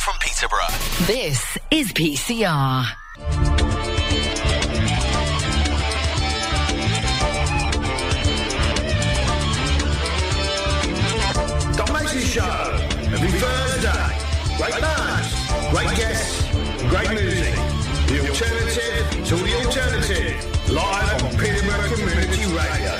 local from Peterborough. This is PCR. Doc Mason Show. Every Thursday. Great bands, great guests, great music. The alternative to the alternative. Live on Peterborough Community Radio.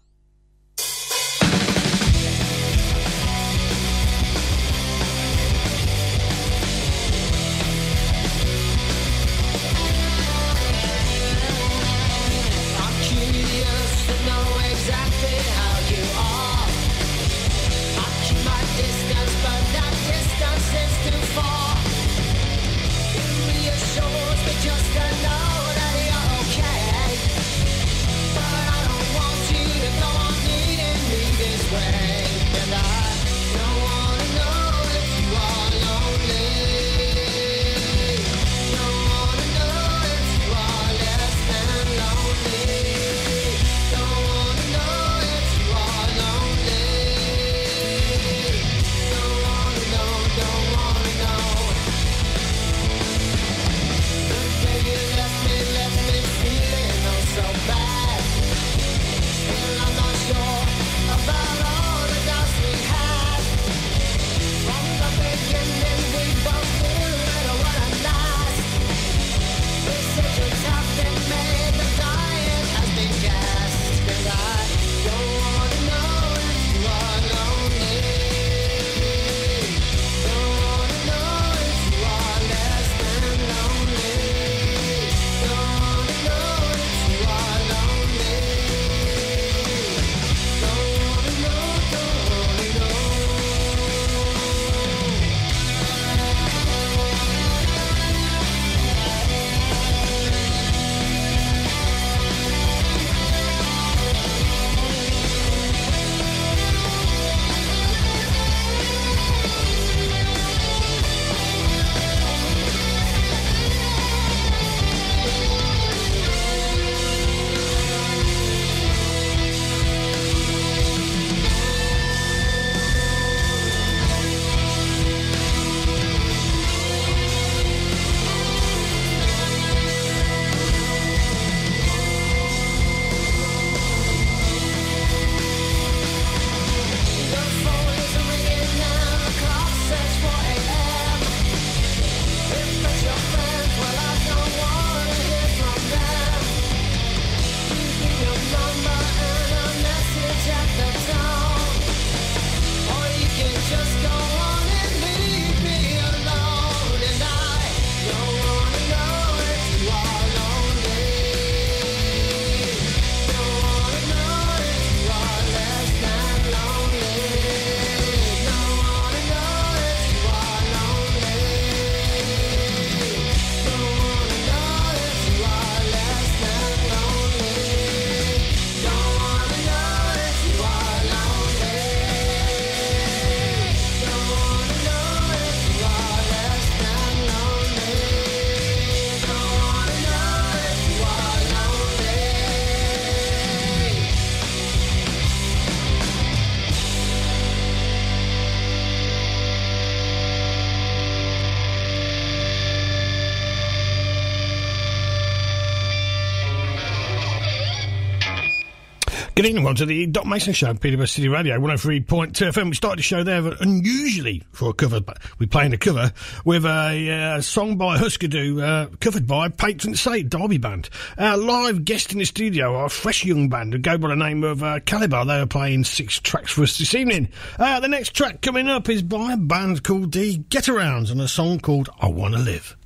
Good evening, welcome to the Doc Mason Show, Peterborough City Radio, 103.2 FM. We started the show there unusually for a cover, but we're playing a cover with a uh, song by Husker Du, uh, covered by Paytron Saint Derby Band. Our live guest in the studio are a fresh young band who go by the name of uh, Kaliber. They are playing six tracks for us this evening. Uh, the next track coming up is by a band called the Get Arounds and a song called I Wanna Live.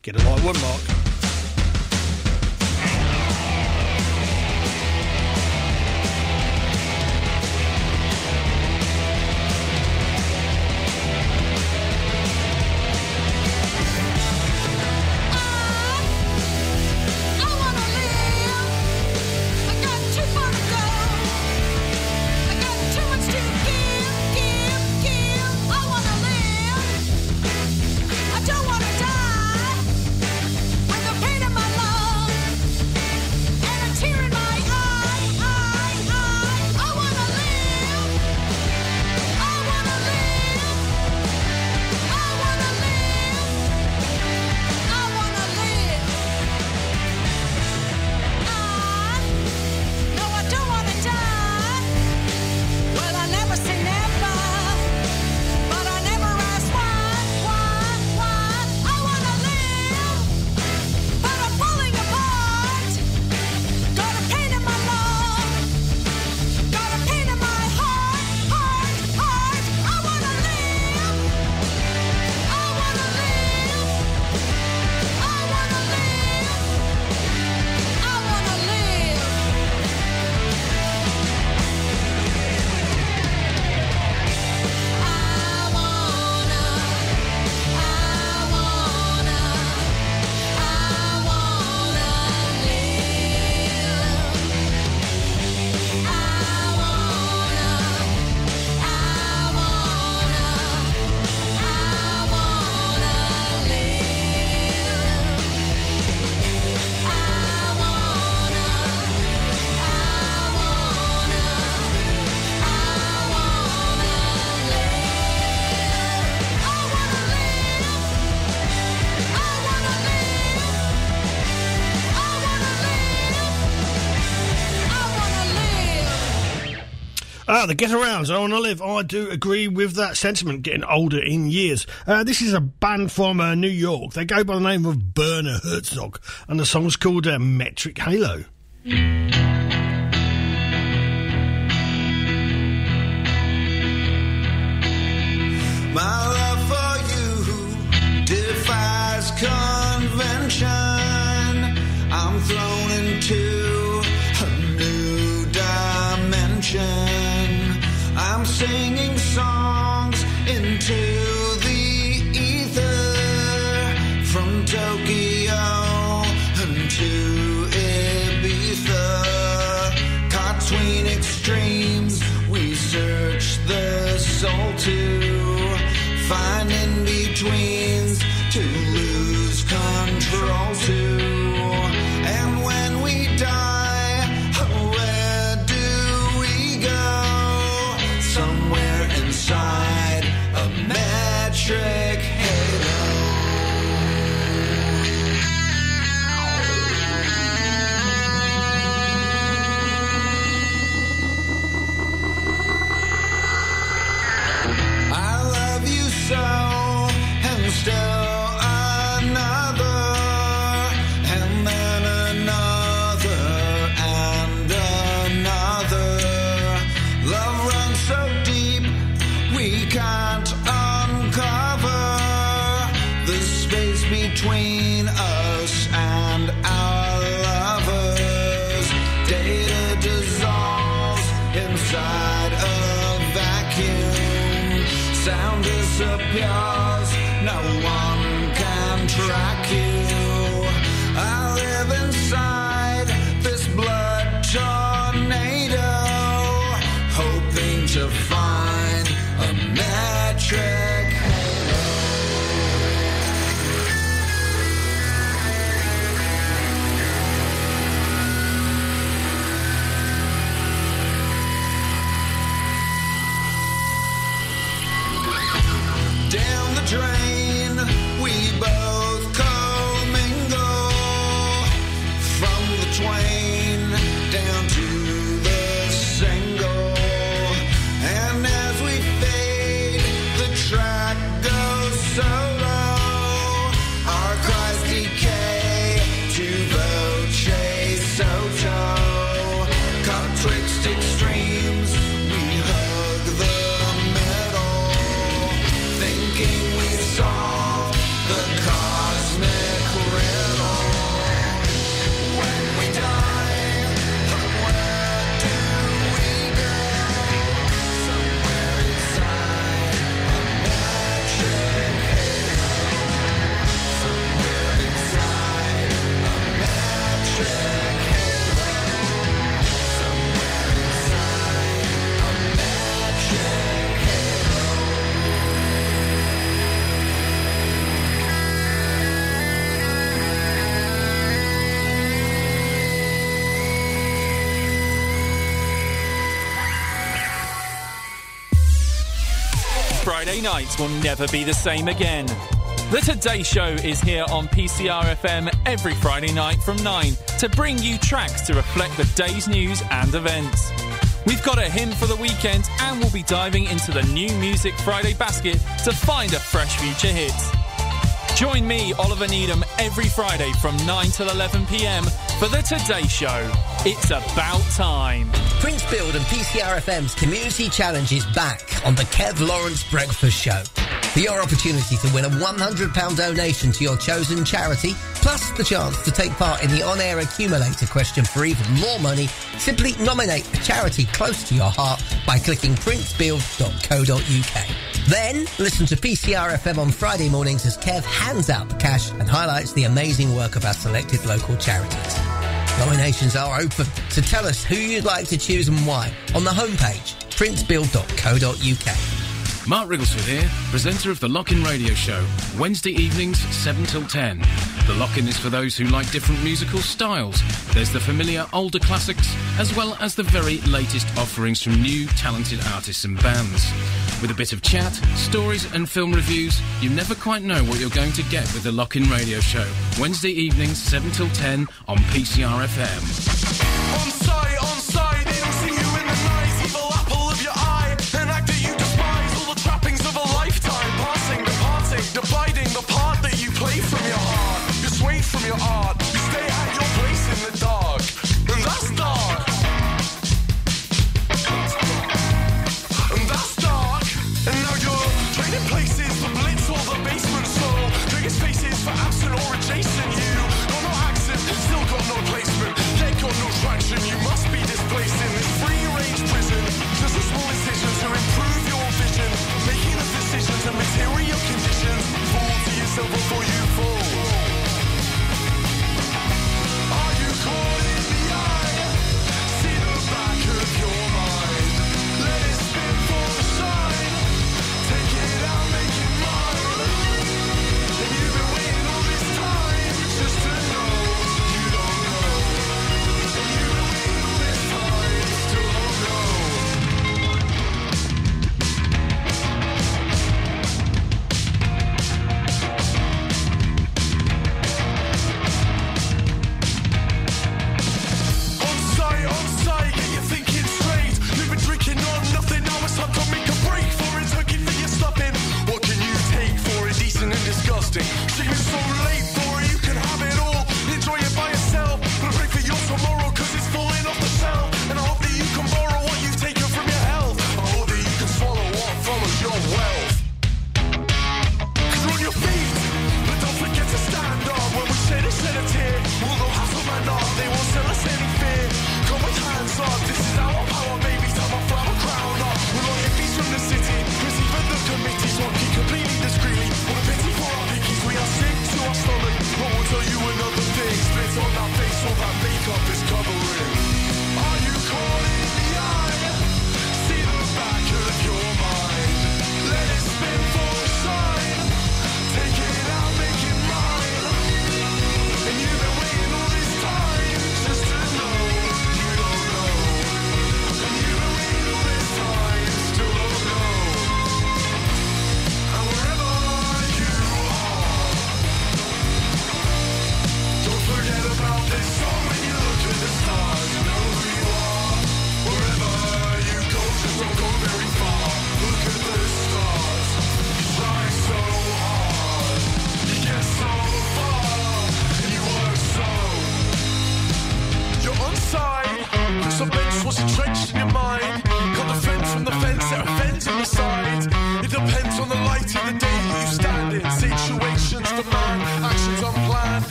Get a light one, Mark. Ah, the get arounds. I want to live. I do agree with that sentiment, getting older in years. Uh, this is a band from uh, New York. They go by the name of Burner Herzog, and the song's called uh, Metric Halo. Nights will never be the same again. The Today Show is here on PCR FM every Friday night from 9 to bring you tracks to reflect the day's news and events. We've got a hymn for the weekend and we'll be diving into the new Music Friday basket to find a fresh future hit. Join me, Oliver Needham, every Friday from 9 till 11 pm for the Today Show. It's about time. Prince Build and PCRFM's Community Challenge is back on the Kev Lawrence Breakfast Show. For your opportunity to win a £100 donation to your chosen charity, plus the chance to take part in the on-air accumulator question for even more money, simply nominate a charity close to your heart by clicking princebuild.co.uk. Then, listen to PCRFM on Friday mornings as Kev hands out the cash and highlights the amazing work of our selected local charities. Nominations are open, so tell us who you'd like to choose and why on the homepage, princebuild.co.uk. Mark Wrigglesworth here, presenter of the Lock-In Radio Show, Wednesday evenings, 7 till 10. The Lock-In is for those who like different musical styles. There's the familiar older classics, as well as the very latest offerings from new talented artists and bands. With a bit of chat, stories and film reviews, you never quite know what you're going to get with the Lock-In Radio Show, Wednesday evenings, 7 till 10 on PCR FM.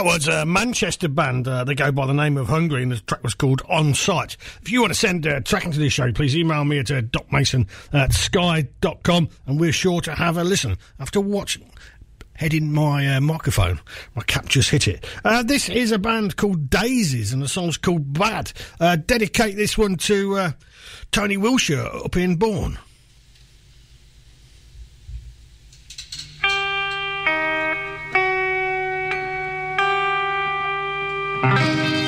That was a Manchester band. Uh, they go by the name of Hungry, and the track was called On Site. If you want to send a track into this show, please email me at uh, docmason at sky.com, and we're sure to have a listen. After watching heading my uh, microphone. My cap just hit it. Uh, this is a band called Dayzies, and the song's called Bad. Uh, dedicate this one to uh, Tony Wilshire up in Bourne. Bye.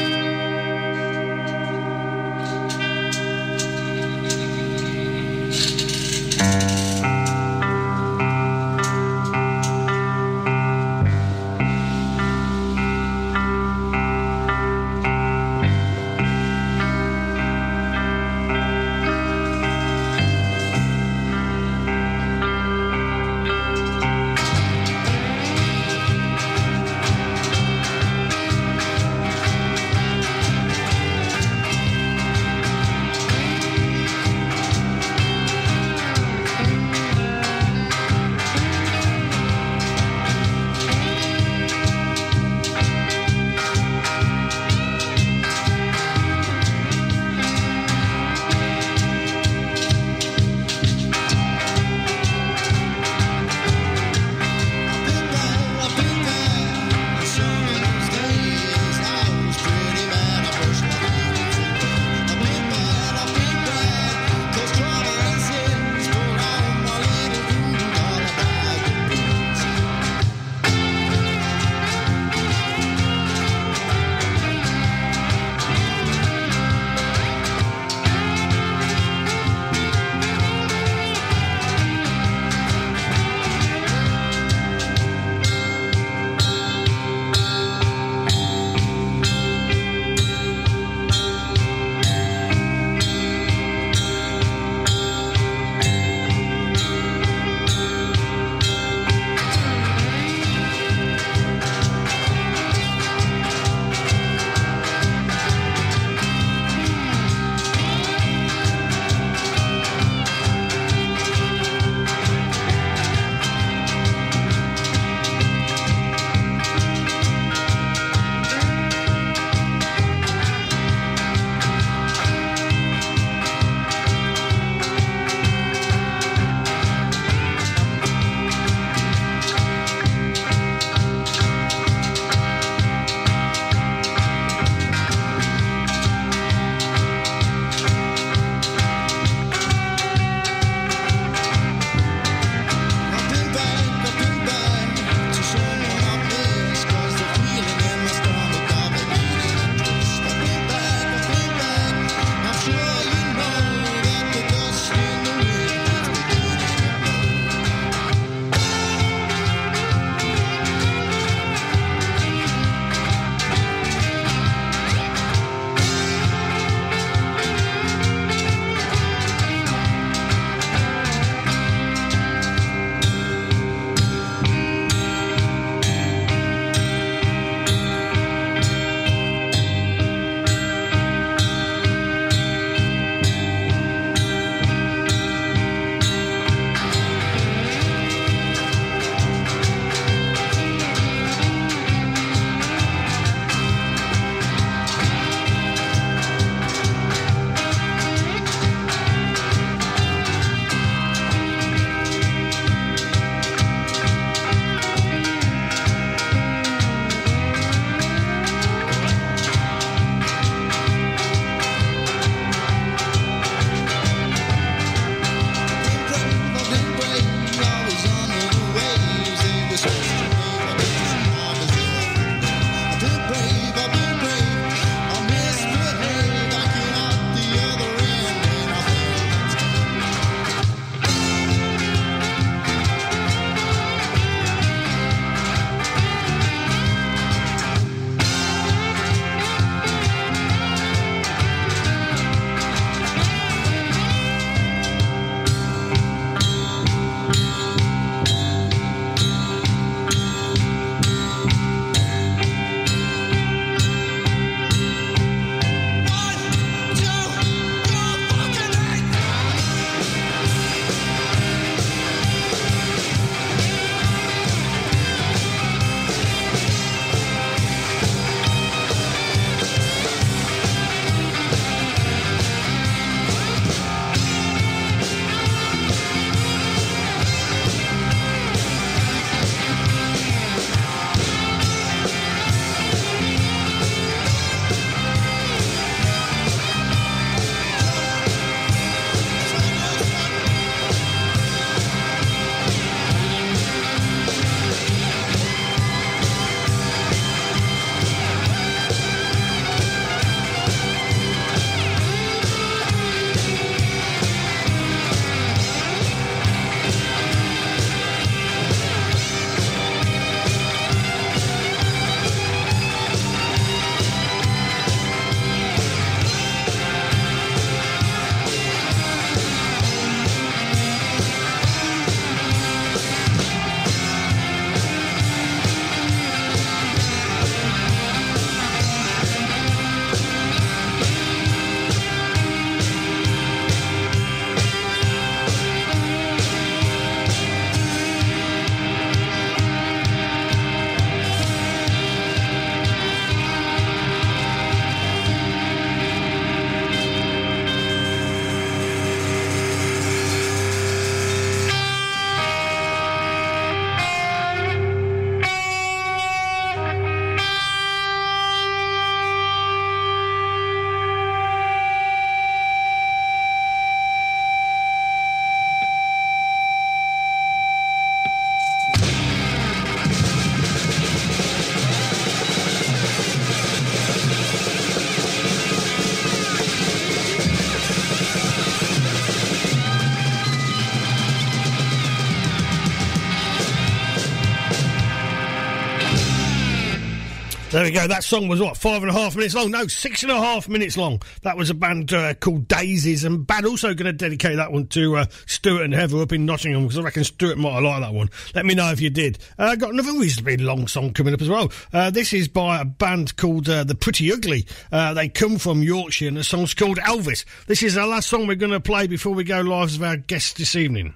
There we go. That song was what five and a half minutes long. No, six and a half minutes long. That was a band uh, called Dayzies, and Bad also going to dedicate that one to uh, Stuart and Heather up in Nottingham because I reckon Stuart might liked that one. Let me know if you did. Uh, got another reasonably long song coming up as well. Uh, this is by a band called uh, the Pretty Ugly. Uh, they come from Yorkshire, and the song's called Elvis. This is the last song we're going to play before we go live with our guests this evening.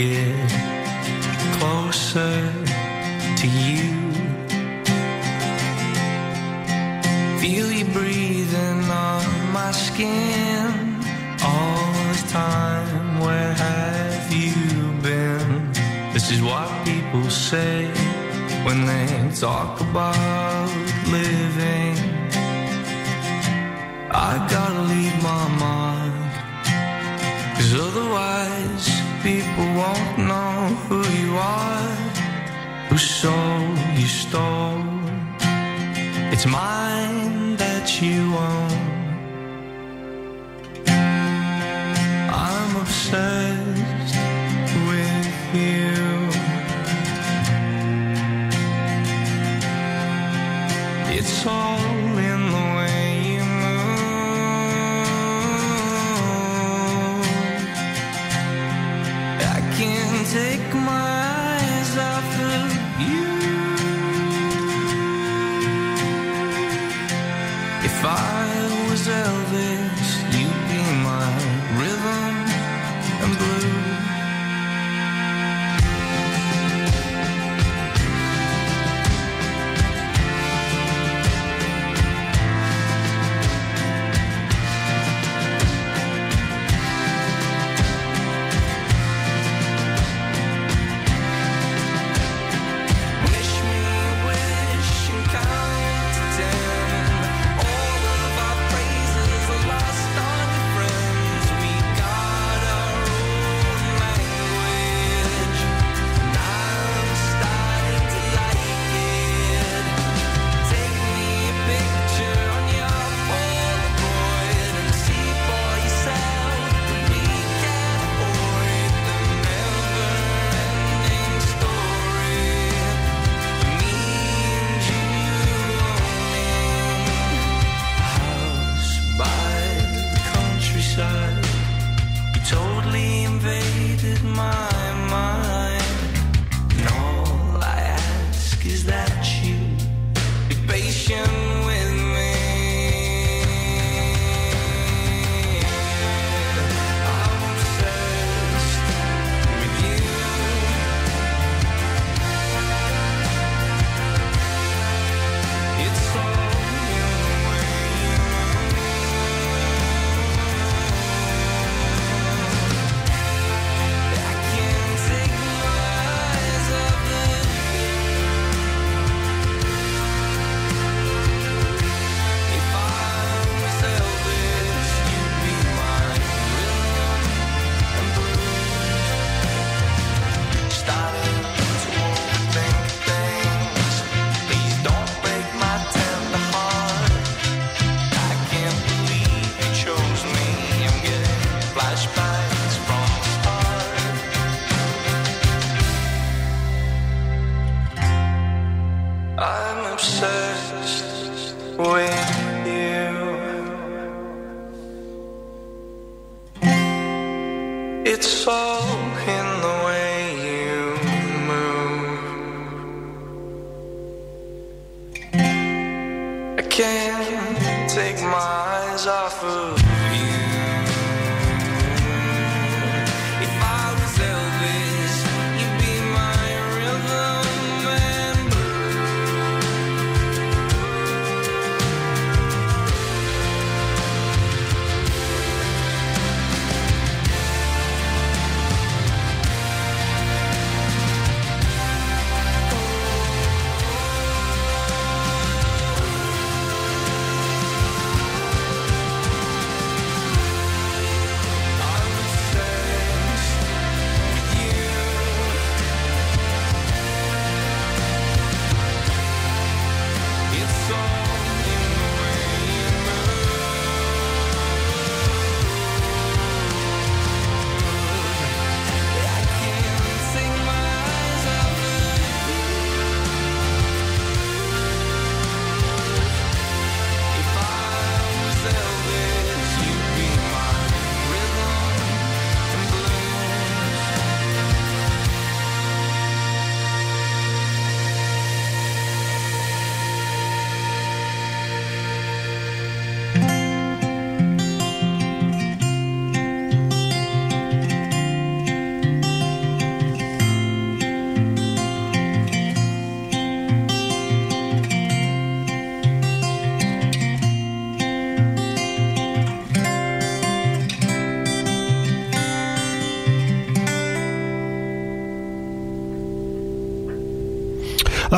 Get closer to you. Feel you breathing on my skin all this time. Where have you been? This is what people say when they talk about living. I gotta leave my mind, cause otherwise people won't know who you are, whose soul you stole. It's mine that you own. I'm obsessed with you. It's all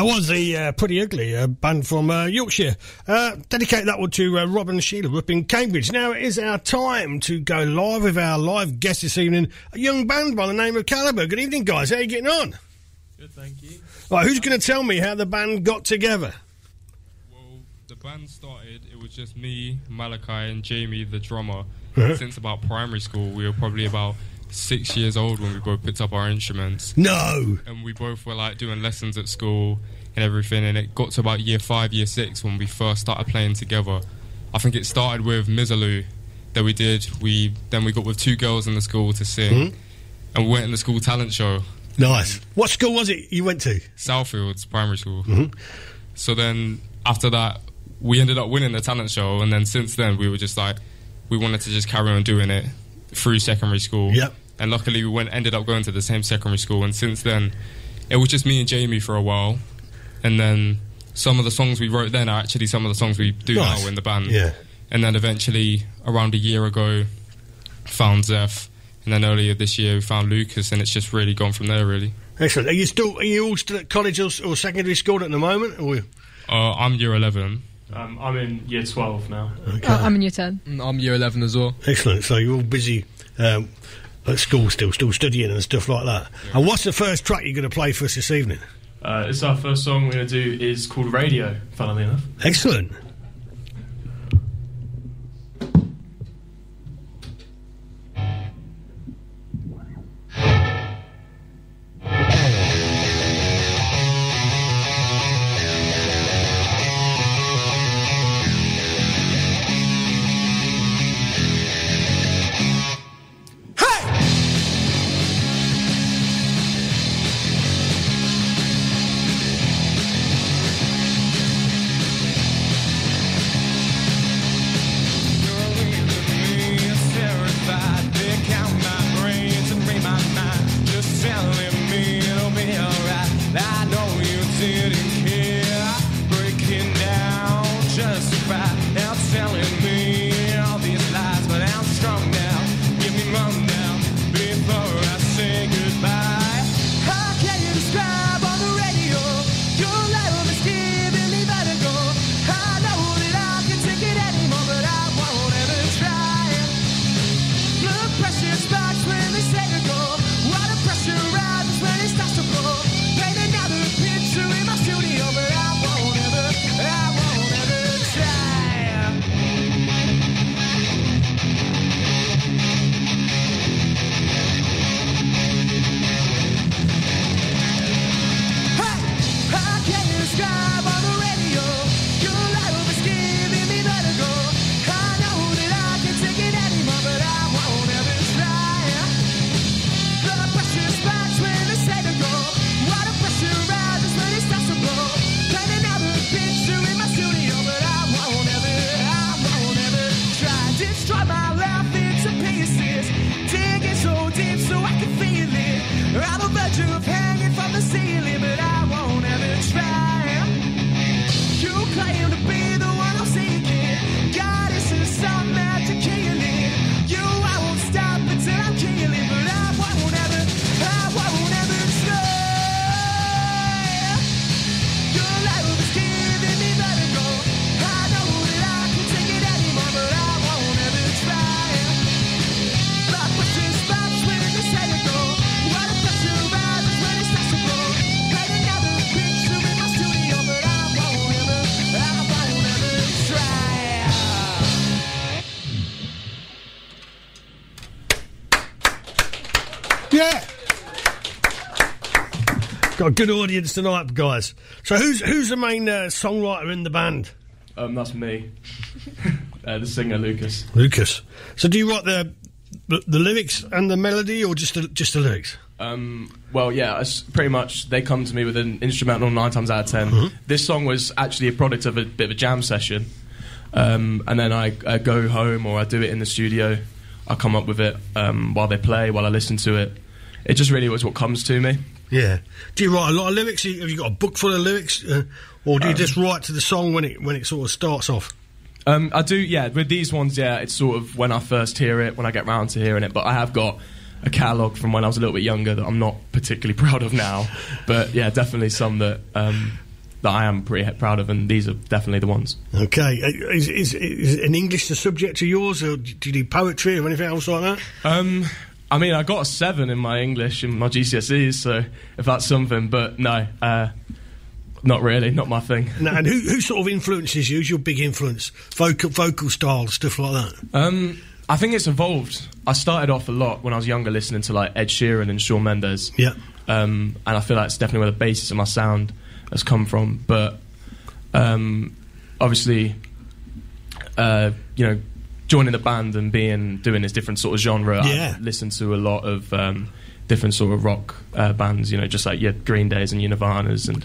That was the uh, Pretty Ugly uh, band from uh, Yorkshire. Uh, dedicate that one to uh, Rob and Sheila up in Cambridge. Now it is our time to go live with our live guest this evening, a young band by the name of Kaliber. Good evening, guys. How are you getting on? Good, thank you. Right, who's going to tell me how the band got together? Well, the band started, it was just me, Malachi, and Jamie, the drummer. Uh-huh. Since about primary school, we were probably about six years old when we both picked up our instruments. No. And we both were like doing lessons at school and everything. And it got to about year five, year six when we first started playing together. I think it started with Misirlou that we did. We then we got with two girls in the school to sing, Mhm. and we went in the school talent show. Nice. What school was it you went to? Southfields Primary School. Mhm. So then after that, we ended up winning the talent show, and then since then we were just like, we wanted to just carry on doing it through secondary school. Yep. And luckily we went ended up going to the same secondary school, and since then, it was just me and Jamie for a while, and then some of the songs we wrote then are actually some of the songs we do Nice. now in the band. Yeah. And then eventually, around a year ago, found Zeph, and then earlier this year we found Lucas, and it's just really gone from there. Really. Excellent. Are you still? Are you all still at college or, or secondary school at the moment? Or Uh, I'm year eleven. Um, I'm in year 12 now. Okay. Oh, I'm in year 10. I'm year 11 as well. Excellent. So you're all busy um, at school still, still studying and stuff like that. And what's the first track you're going to play for us this evening? Uh, it's our first song we're going to do is called Radio, funnily enough. Excellent. Got a good audience tonight, guys. So who's who's the main uh, songwriter in the band? Um, that's me. uh, the singer, Lucas. Lucas. So do you write the the, the lyrics and the melody, or just the, just the lyrics? Um, well, yeah, it's pretty much they come to me with an instrumental nine times out of 10 Mhm. This song was actually a product of a bit of a jam session, um, and then I, I go home or I do it in the studio. I come up with it um, while they play, while I listen to it. It just really was what comes to me. Yeah. Do you write a lot of lyrics? Have you got a book full of lyrics, uh, or do you Um, just write to the song when it when it sort of starts off? Um, I do, yeah. With these ones, yeah, it's sort of when I first hear it, when I get round to hearing it. But I have got a catalogue from when I was a little bit younger that I'm not particularly proud of now. But yeah, definitely some that um, that I am pretty proud of, and these are definitely the ones. Okay, Uh, is, is, is an English the subject of yours, or do you do poetry or anything else like that? Um, I mean, I got a seven in my English in my GCSEs, so if that's something, but no, uh, not really, not my thing. No, and who, who sort of influences you? Who's your big influence? Vocal, vocal style, stuff like that. Um, I think it's evolved. I started off a lot when I was younger, listening to like Ed Sheeran and Shawn Mendes. Yeah. Um, and I feel like it's definitely where the basis of my sound has come from. But um, obviously, uh, you know, joining the band and being doing this different sort of genre, Yeah. I listen to a lot of um, different sort of rock uh, bands. You know, just like your Green Days and your Nirvanas and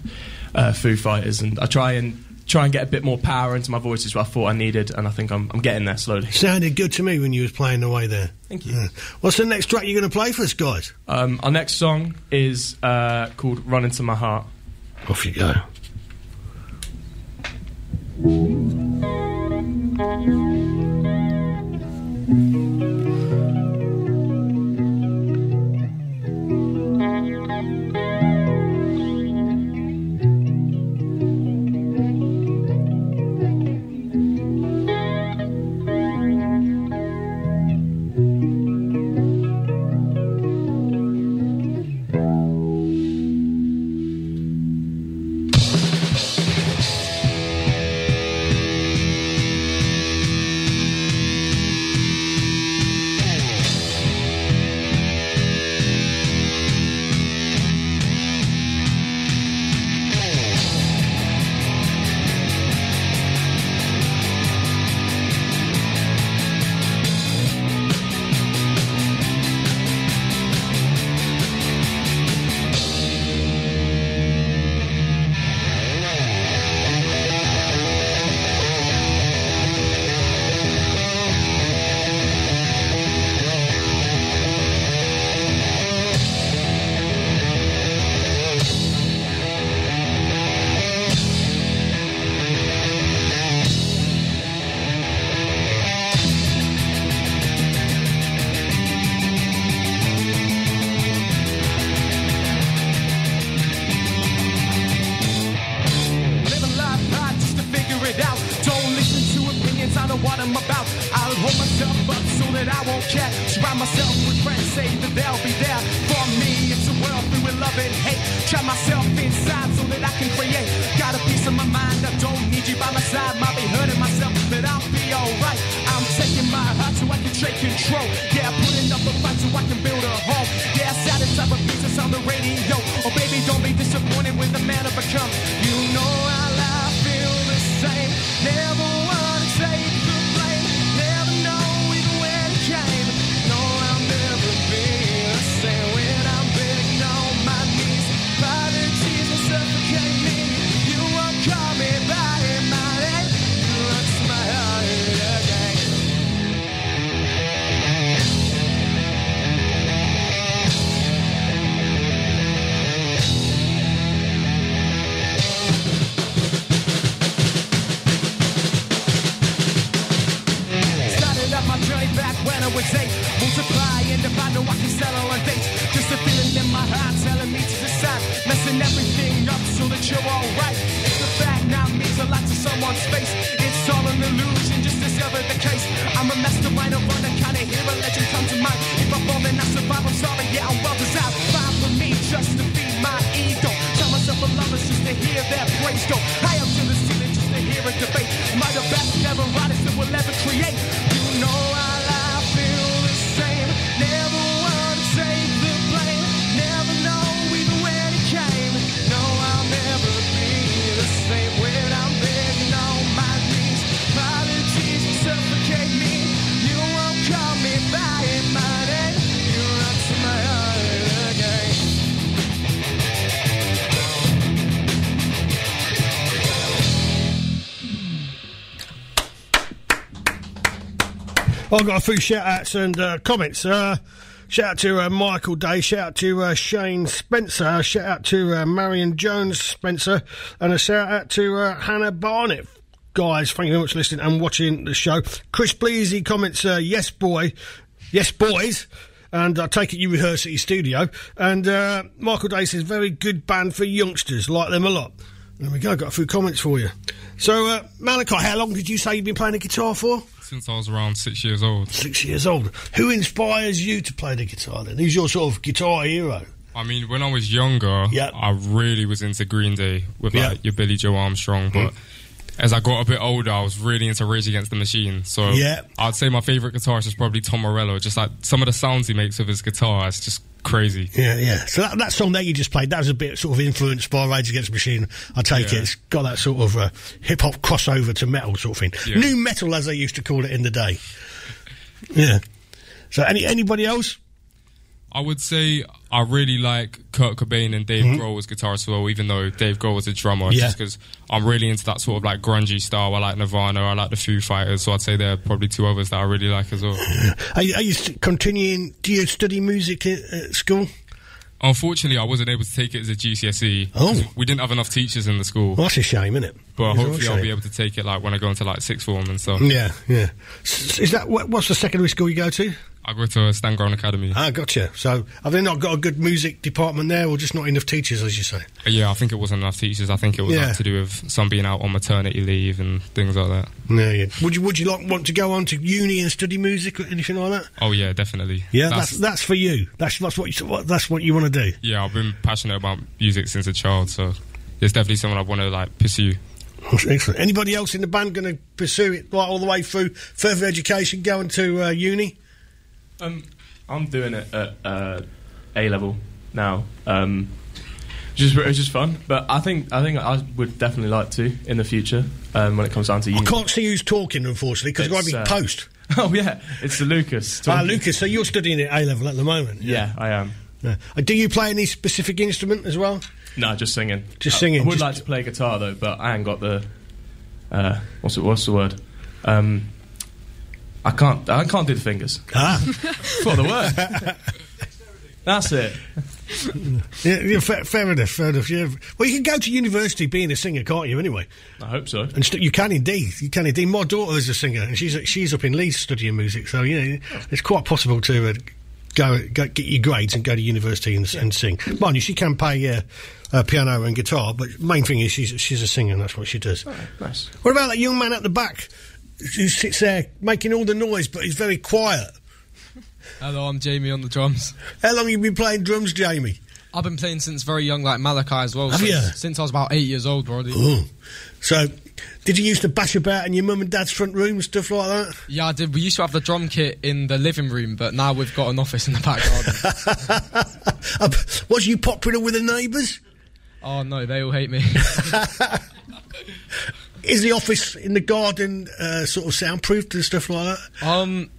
uh, Foo Fighters, and I try and try and get a bit more power into my voice, is what I thought I needed, and I think I'm, I'm getting there slowly. Sounded good to me when you was playing away there. Thank you. Yeah. What's the next track you're going to play for us, guys? Um, our next song is uh, called "Run Into My Heart." Off you go. Living back when I was eight. Multiply and divide, no I can settle on dates. Just a feeling in my heart telling me to decide. Messing everything up so that you're alright. It's a fact now means a lot to someone's face. It's all an illusion, just as ever the case. I'm a mastermind of one kind of hero legend come to mind. If I fall then I survive, I'm sorry, yeah, I'm well designed. Fine for me just to feed my ego. Tell myself a lover's just to hear their praise go. High up to the ceiling just to hear a debate. Am I the best ever artist that will ever create? You know I've got a few shout outs and uh, comments. Uh, shout out to uh, Michael Day, shout out to uh, Shane Spencer, shout out to uh, Marion Jones Spencer, and a shout out to uh, Hannah Barnett. Guys, thank you very much for listening and watching the show. Chris Bleasy comments, yes, boy, yes, boys. And I take it you rehearse at your studio. And uh, Michael Day says, very good band for youngsters, like them a lot. There we go. Got a few comments for you. So, uh, Malachi, how long did you say you've been playing the guitar for? Since I was around six years old. Six years old. Who inspires you to play the guitar then? Who's your sort of guitar hero? I mean, when I was younger, I really was into Green Day with like. Mm. your Billie Joe Armstrong, but as I got a bit older, I was really into Rage Against the Machine. So Yeah. I'd say my favorite guitarist is probably Tom Morello. Just like some of the sounds he makes with his guitar, it's just crazy. Yeah, yeah. So that, that song that you just played, that was a bit sort of influenced by Rage Against the Machine. I take Yeah. it. It's got that sort of uh, hip hop crossover to metal sort of thing. Yeah. Nu metal, as they used to call it in the day. Yeah. So any anybody else? I would say I really like Kurt Cobain and Dave mm-hmm. Grohl as guitarists as well, even though Dave Grohl was a drummer. Yeah. Just because I'm really into that sort of like grungy style. I like Nirvana, I like the Foo Fighters, so I'd say there are probably two others that I really like as well. Are you, are you continuing? Do you study music at, at school? Unfortunately, I wasn't able to take it as a GCSE. Oh. We didn't have enough teachers in the school. Well, that's a shame, isn't it? But hopefully, I'll be able to take it like when I go into like sixth form and stuff. Yeah, yeah. Is that what's the secondary school you go to? I go to Stanground Academy. Ah, gotcha. So have they not got a good music department there, or just not enough teachers, as you say? Yeah, I think it wasn't enough teachers. I think it was Yeah. like, to do with some being out on maternity leave and things like that. Yeah, yeah. Would you would you like want to go on to uni and study music or anything like that? Oh yeah, definitely. Yeah, that's that's, for you. That's that's what you what, that's what you want to do. yeah. I've been passionate about music since a child, so it's definitely something I want to like pursue. Excellent. Anybody else in the band going to pursue it right all the way through further education, going to uh, uni? Um, I'm doing it at uh, A level now. Um, just it's just fun, but I think I think I would definitely like to in the future um, when it comes down to I uni. can't see who's talking, unfortunately, because I've got to be It's, uh, post. Oh yeah, it's the Lucas. Ah, talking. Lucas. So you're studying at A level at the moment. Yeah, I am. Yeah. Uh, Do you play any specific instrument as well? No, just singing. Just singing, I would just- like to play guitar though, but I ain't got the. Uh, what's the, what's the word? Um, I can't. I can't do the fingers. Ah, for the word. That's it. yeah, yeah fair, fair enough. Fair enough. Yeah. Well, you can go to university being a singer, can't you? Anyway. I hope so. And st- you can indeed. You can indeed. My daughter is a singer, and she's she's up in Leeds studying music. So you know, it's quite possible to uh, go, go get your grades and go to university and, and sing. Mind you, she can play uh, uh, piano and guitar, but main thing is she's she's a singer, and that's what she does. Nice. What about that young man at the back who sits there making all the noise, but he's very quiet? Hello, I'm Jamie on the drums. How long have you been playing drums, Jamie? I've been playing since very young, like Malachi as well. Have since, you? Since I was about eight years old, already. Oh. So, did you used to bash about in your mum and dad's front room and stuff like that? Yeah, I did. We used to have the drum kit in the living room, but now we've got an office in the back garden. Uh, was you popular with the neighbours? oh no, they all hate me. Is the office in the garden uh, sort of soundproofed and stuff like that? um,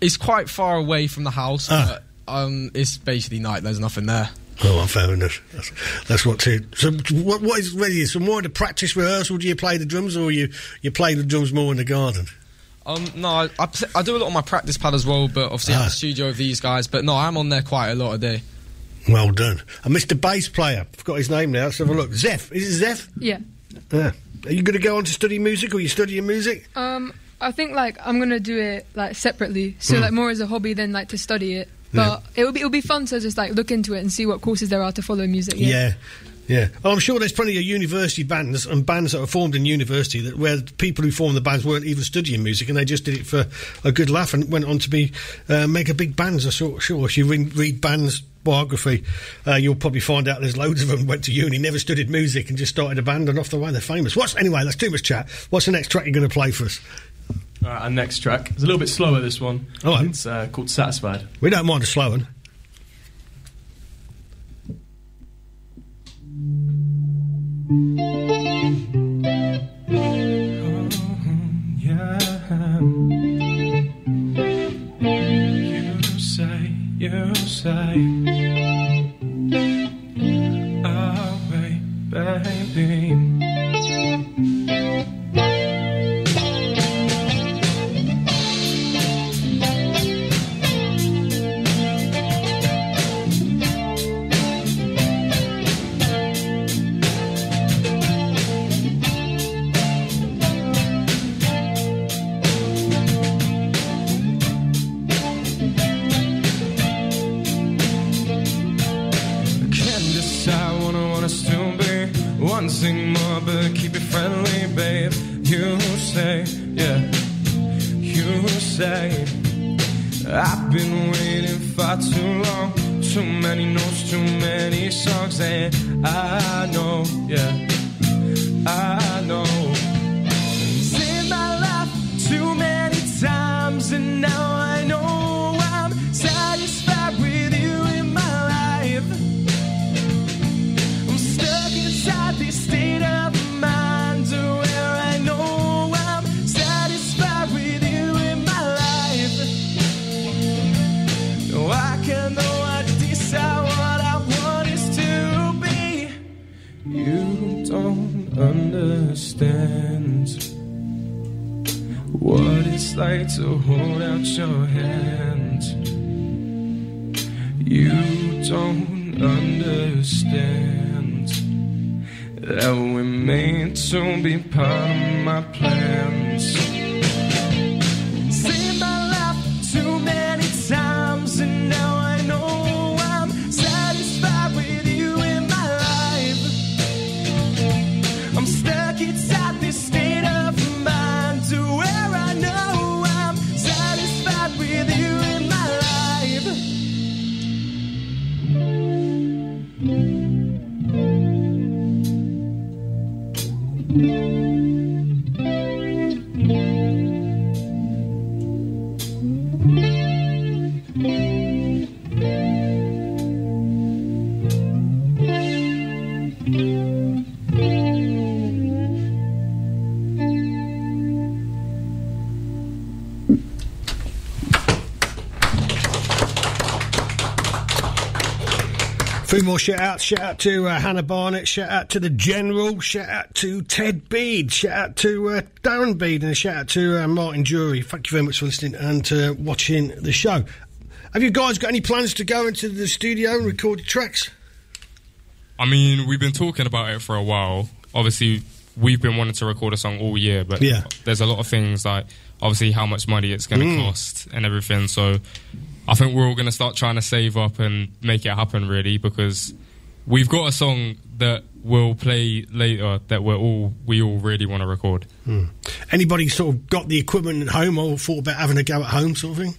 it's quite far away from the house. Ah. But, um, it's basically night. There's nothing there. Oh, well, fair enough. That's, that's what to. So, what, what is ready? So, more the practice rehearsal? Do you play the drums, or you you play the drums more in the garden? Um, no, I, I, I do a lot on my practice pad as well, but obviously I Ah. have a studio with these guys. But no, I'm on there quite a lot a day. Well done. And Mr. Bass Player, I've got his name now. Let's have a look. Zeph, is it Zeph? Yeah. Yeah. Are you going to go on to study music, or are you studying music? Um, I think like I'm gonna do it like separately, so Mm. like more as a hobby than like to study it. Yeah. But it would be it would be fun to just like look into it and see what courses there are to follow music. Yeah. Yeah. Yeah, well, I'm sure there's plenty of university bands and bands that are formed in university that where people who formed the bands weren't even studying music and they just did it for a good laugh and went on to be uh, mega big bands. I'm sure, sure if you read, read bands biography, uh, you'll probably find out there's loads of them went to uni, never studied music, and just started a band, and off the way they're famous. What's anyway? That's too much chat. What's the next track you're going to play for us? All right, our next track. It's a little bit slower. This one. Right. It's uh, called "Satisfied." We don't mind a slow one. Yeah. You say, you say, away, baby. I've been waiting far too long. Too many notes, too many songs, and I know, yeah, I know. Like to hold out your hand. You don't understand that we're made to be part of my plans. Shout outs. Shout out to uh, Hannah Barnett. Shout out to the General. Shout out to Ted Bede. Shout out to uh, Darren Bede. And a shout out to uh, Martin Jury. Thank you very much for listening and uh, watching the show. Have you guys got any plans to go into the studio and record tracks? I mean, we've been talking about it for a while. Obviously, we've been wanting to record a song all year, but Yeah. there's a lot of things like obviously how much money it's going to Mm. cost and everything. So I think we're all going to start trying to save up and make it happen, really, because we've got a song that we'll play later that we're all we all really want to record. Hmm. Anybody sort of got the equipment at home or thought about having a go at home, sort of thing?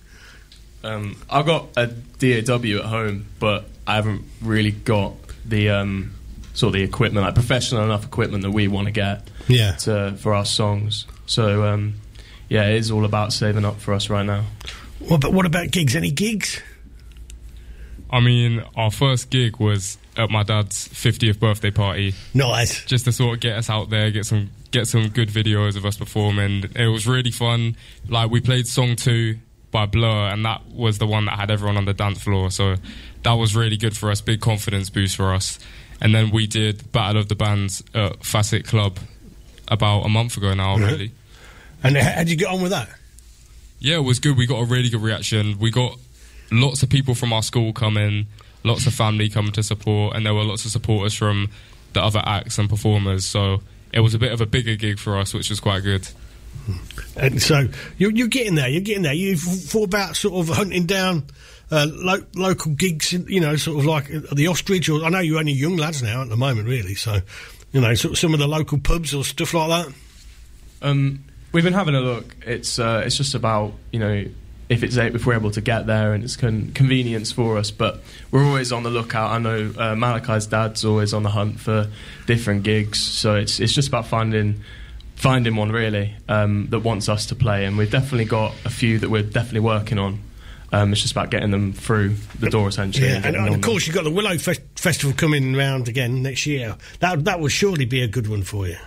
Um, I've got a DAW at home, but I haven't really got the um, sort of the equipment, like professional enough equipment that we want to get. Yeah. To, for our songs. So um, yeah, it is all about saving up for us right now. What about, what about gigs? Any gigs? I mean, our first gig was at my dad's 50th birthday party. Nice. Just to sort of get us out there, get some get some good videos of us performing. It was really fun. Like we played song 2 by Blur and that was the one that had everyone on the dance floor. So that was really good for us, big confidence boost for us. And then we did Battle of the Bands at Facet Club about a month ago now, Right. really. And how did you get on with that? Yeah, it was good. We got a really good reaction. We got lots of people from our school coming, lots of family coming to support, and there were lots of supporters from the other acts and performers. So it was a bit of a bigger gig for us, which was quite good. And so you're, you're getting there. You're getting there. You've thought about sort of hunting down uh, lo- local gigs. You know, sort of like uh, the ostrich. Or I know you're only young lads now at the moment, really. So you know, sort of some of the local pubs or stuff like that. Um, we've been having a look. It's uh, it's just about you know if it's if we're able to get there and it's con- convenience for us. But we're always on the lookout. I know uh, Malachi's dad's always on the hunt for different gigs. So it's it's just about finding finding one really um, that wants us to play. And we've definitely got a few that we're definitely working on. Um, it's just about getting them through the door essentially. Yeah, and and, of course you've got the Willow Fest- Festival coming round again next year. That that will surely be a good one for you.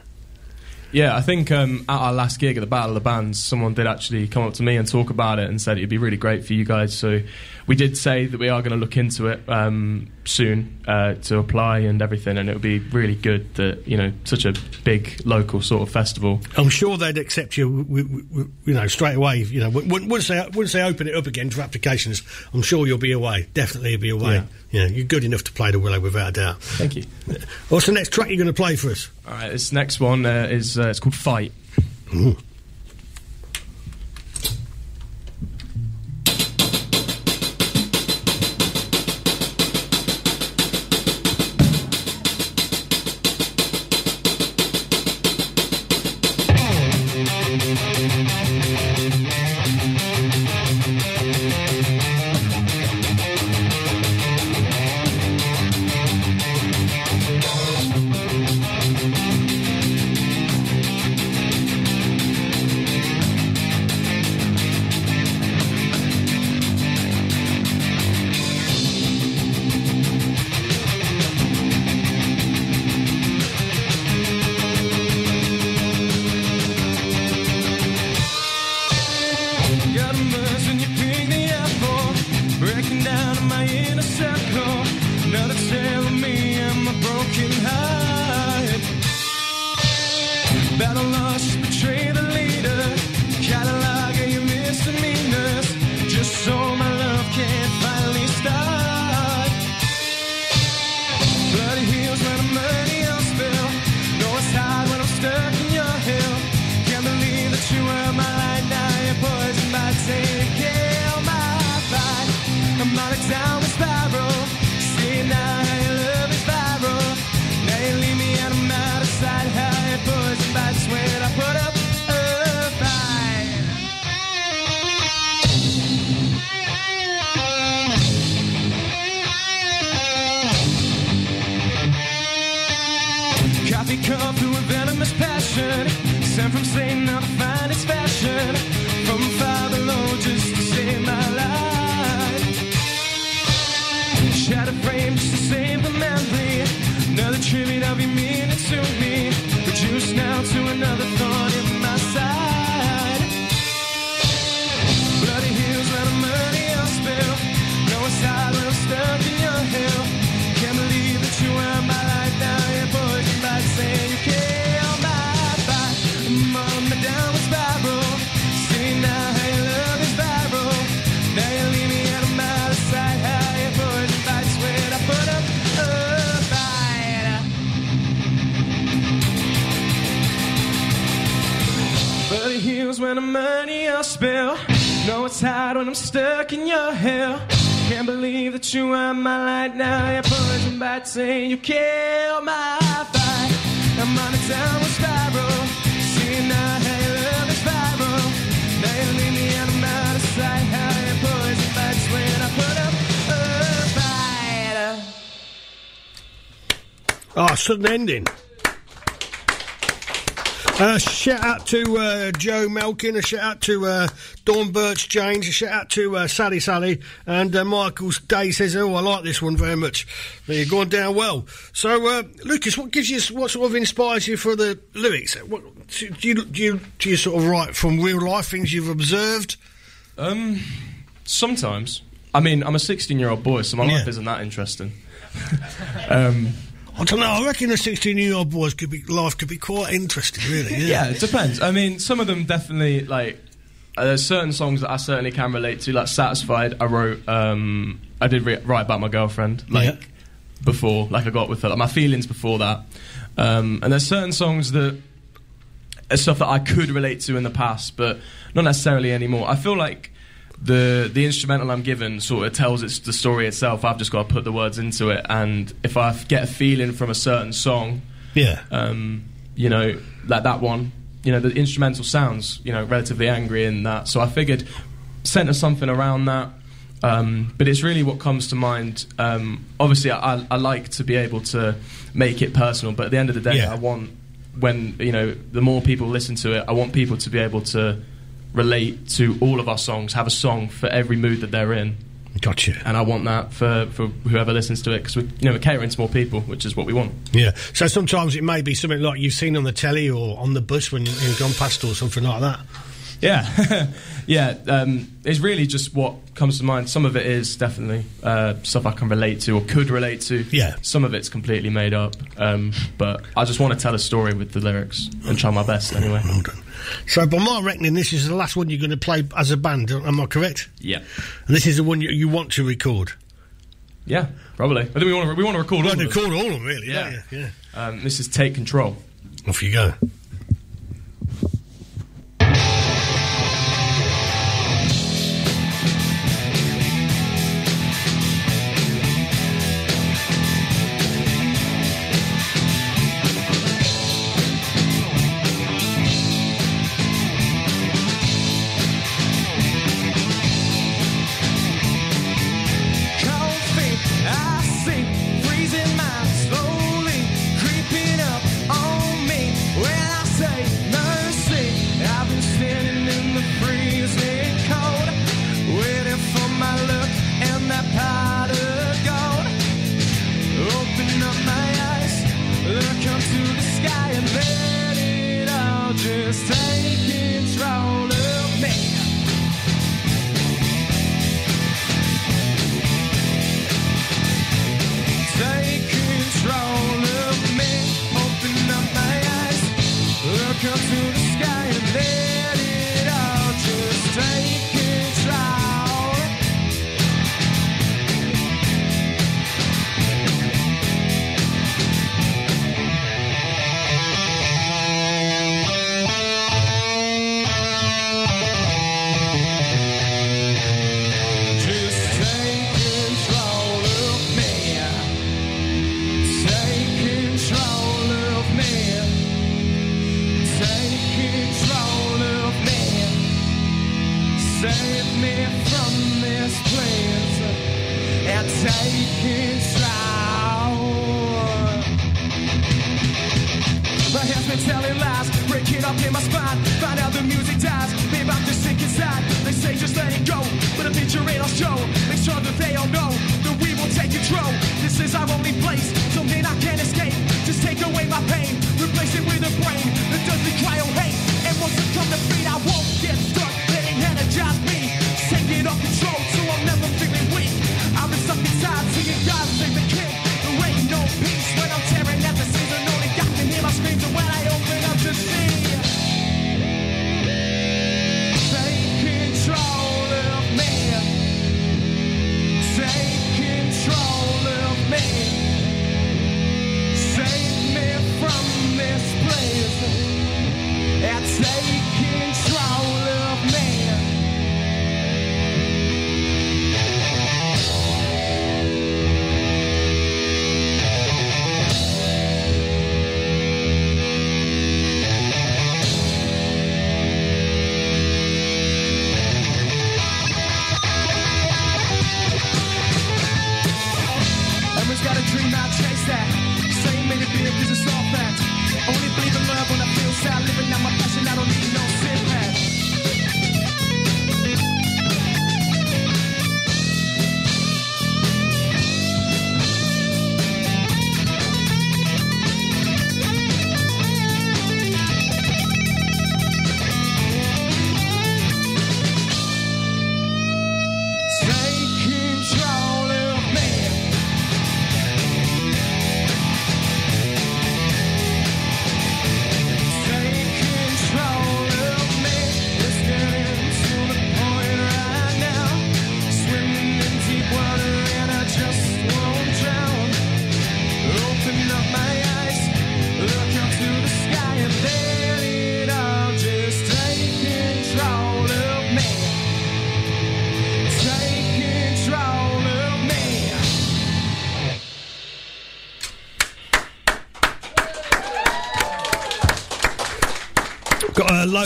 Yeah, I think um, at our last gig at the Battle of the Bands, someone did actually come up to me and talk about it and said it'd be really great for you guys. So we did say that we are going to look into it um, soon uh, to apply and everything, and it would be really good that you know such a big local sort of festival. I'm sure they'd accept you, w- w- w- you know, straight away. You know, once they once they open it up again for applications, I'm sure you'll be away. Definitely, you'll be away. Yeah. You know, you're good enough to play the Willow without a doubt. Thank you. What's the next track you're going to play for us? All right, this next one uh, is uh, it's called Fight. Ooh. Sudden ending. Uh, shout out to uh, Joe Melkin, a shout out to uh, Dawn Birch James, a shout out to uh, Sally Sally, and uh, Michael Day says, "Oh, I like this one very much. You're going down well." So, uh, Lucas, what gives you, what sort of inspires you for the lyrics? What, do you do you do you sort of write from real life things you've observed? Um, sometimes. I mean, I'm a 16 year old boy, so my life isn't that interesting. um, I don't know. I reckon a 16 year old boy's could be life could be quite interesting, really. yeah, it depends. I mean, some of them definitely like. Uh, there's certain songs that I certainly can relate to. Like "Satisfied," I wrote. Um, I did re- write about my girlfriend, like Yeah. before, like I got with her, like my feelings before that. Um, and there's certain songs that are stuff that I could relate to in the past, but not necessarily anymore. I feel like the the instrumental I'm given sort of tells it's the story itself. I've just got to put the words into it, and if I get a feeling from a certain song, Yeah. um, you know, like that one, you know, the instrumental sounds, you know, relatively angry in that. So I figured centre something around that. Um, but it's really what comes to mind. Um, obviously, I, I like to be able to make it personal, but at the end of the day, Yeah. I want when you know the more people listen to it, I want people to be able to relate to all of our songs, have a song for every mood that they're in. Gotcha. And I want that for, for whoever listens to it because we, you know, we're catering to more people, which is what we want. Yeah. So sometimes it may be something like you've seen on the telly or on the bus when you've gone past or something like that. Yeah, yeah. Um, it's really just what comes to mind. Some of it is definitely uh, stuff I can relate to or could relate to. Yeah. Some of it's completely made up. Um, but I just want to tell a story with the lyrics and try my best anyway. So, by my reckoning, this is the last one you're going to play as a band. Am I correct? Yeah. And this is the one you, you want to record. Yeah, probably. I think we want to we want to record all Want of to them. record all of them, really? Yeah. Yeah. Um, this is Take Control. Off you go.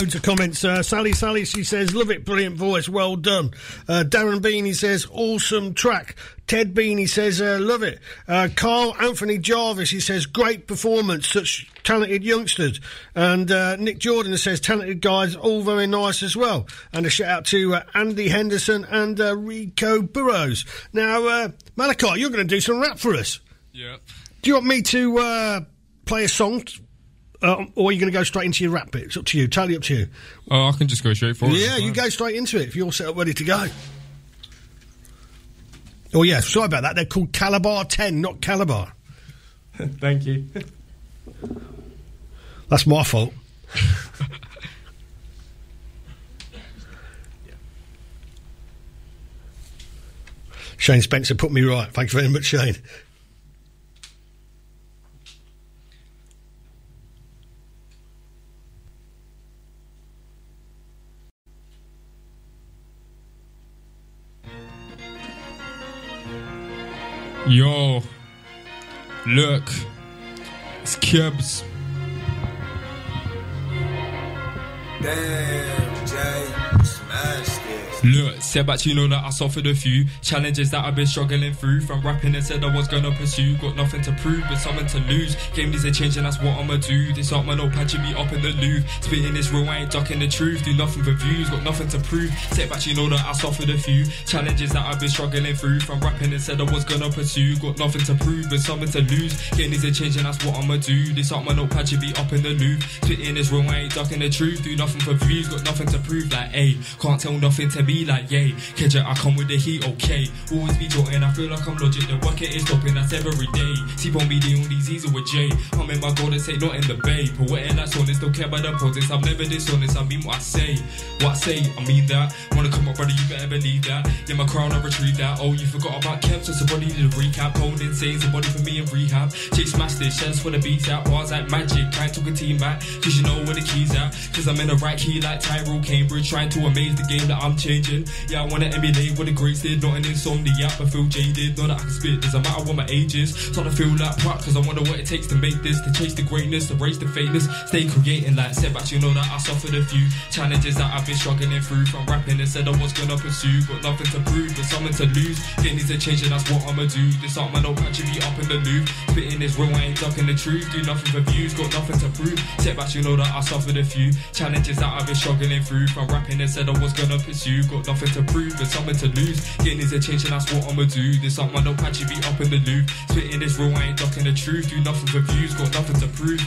Loads of comments. Uh, Sally, Sally, she says, love it, brilliant voice, well done. Uh, Darren Beanie says, awesome track. Ted Beanie says, uh, love it. Uh, Carl Anthony Jarvis, he says, great performance, such talented youngsters. And uh, Nick Jordan says, talented guys, all very nice as well. And a shout out to uh, Andy Henderson and uh, Rico Burrows. Now, uh, Malachi, you're going to do some rap for us. Yep. Do you want me to uh, play a song? Uh, or are you going to go straight into your rap bit? It's up to you. Totally up to you. Oh, I can just go straight for it. Yeah, you go straight into it if you're all set up ready to go. Oh, yeah, sorry about that. They're called Kaliber 10, not Calabar. Thank you. That's my fault. Shane Spencer put me right. Thank you very much, Shane. Yo, look, it's Kibbs. Damn. Look, said back, you know that I suffered a few challenges that I've been struggling through. From rapping and said I was gonna pursue, got nothing to prove but something to lose. Game needs a change and that's what I'ma do. This art my notepad should be up in the Louvre. Spitting this real, I ain't ducking the truth. Do nothing for views, got nothing to prove. Said back, you know that I suffered a few challenges that I've been struggling through. From rapping and said I was gonna pursue, got nothing to prove but something to lose. Game needs a change and that's what I'ma do. This art my notepad should be up in the Louvre. Spitting this real, I ain't ducking the truth. Do nothing for views, got nothing to prove. Like, ayy, can't tell nothing to me like, yay. Kedja, I come with the heat, okay. Always be jotting, I feel like I'm logic. The work it is stopping, that's every day. See, on me, the only Z's with J. I'm in my golden say, not in the bay. Poetic like honest, don't care about the politics. I'm never dishonest, I mean what I say. What I say, I mean that. Wanna come up, brother, you better believe that. Yeah, my crown, I retrieve that. Oh, you forgot about Kev, so somebody need a recap. Cold insane, somebody for me in rehab. Chase smash this, shells for the beats out. Bars like magic, trying to a team back. Cause you know where the keys at. Cause I'm in the right key like Tyrell Cambridge. Trying to amaze the game that I'm changing. Yeah, I wanna emulate what the greats did. Not an insomniac, but feel jaded. Know that I can spit, doesn't matter what my age is. Starting to feel like prop, cause I wonder what it takes to make this. To chase the greatness, to raise the fakeness. Stay creating like setbacks, you know that I suffered a few challenges that I've been struggling through. From rapping and said I was gonna pursue. Got nothing to prove, but something to lose. Needs to change, and that's what I'ma do. This art, my notepad should be up in the loop. Spitting this real, I ain't ducking the truth. Do nothing for views, got nothing to prove. Setbacks, you know that I suffered a few challenges that I've been struggling through. From rapping and said I was gonna pursue. Got nothing to prove, but something to lose. Getting needs to change, and that's what I'ma do. This art, my notepad should be up in the loop. Spitting this real, I ain't ducking the truth. Do nothing for views, got nothing to prove.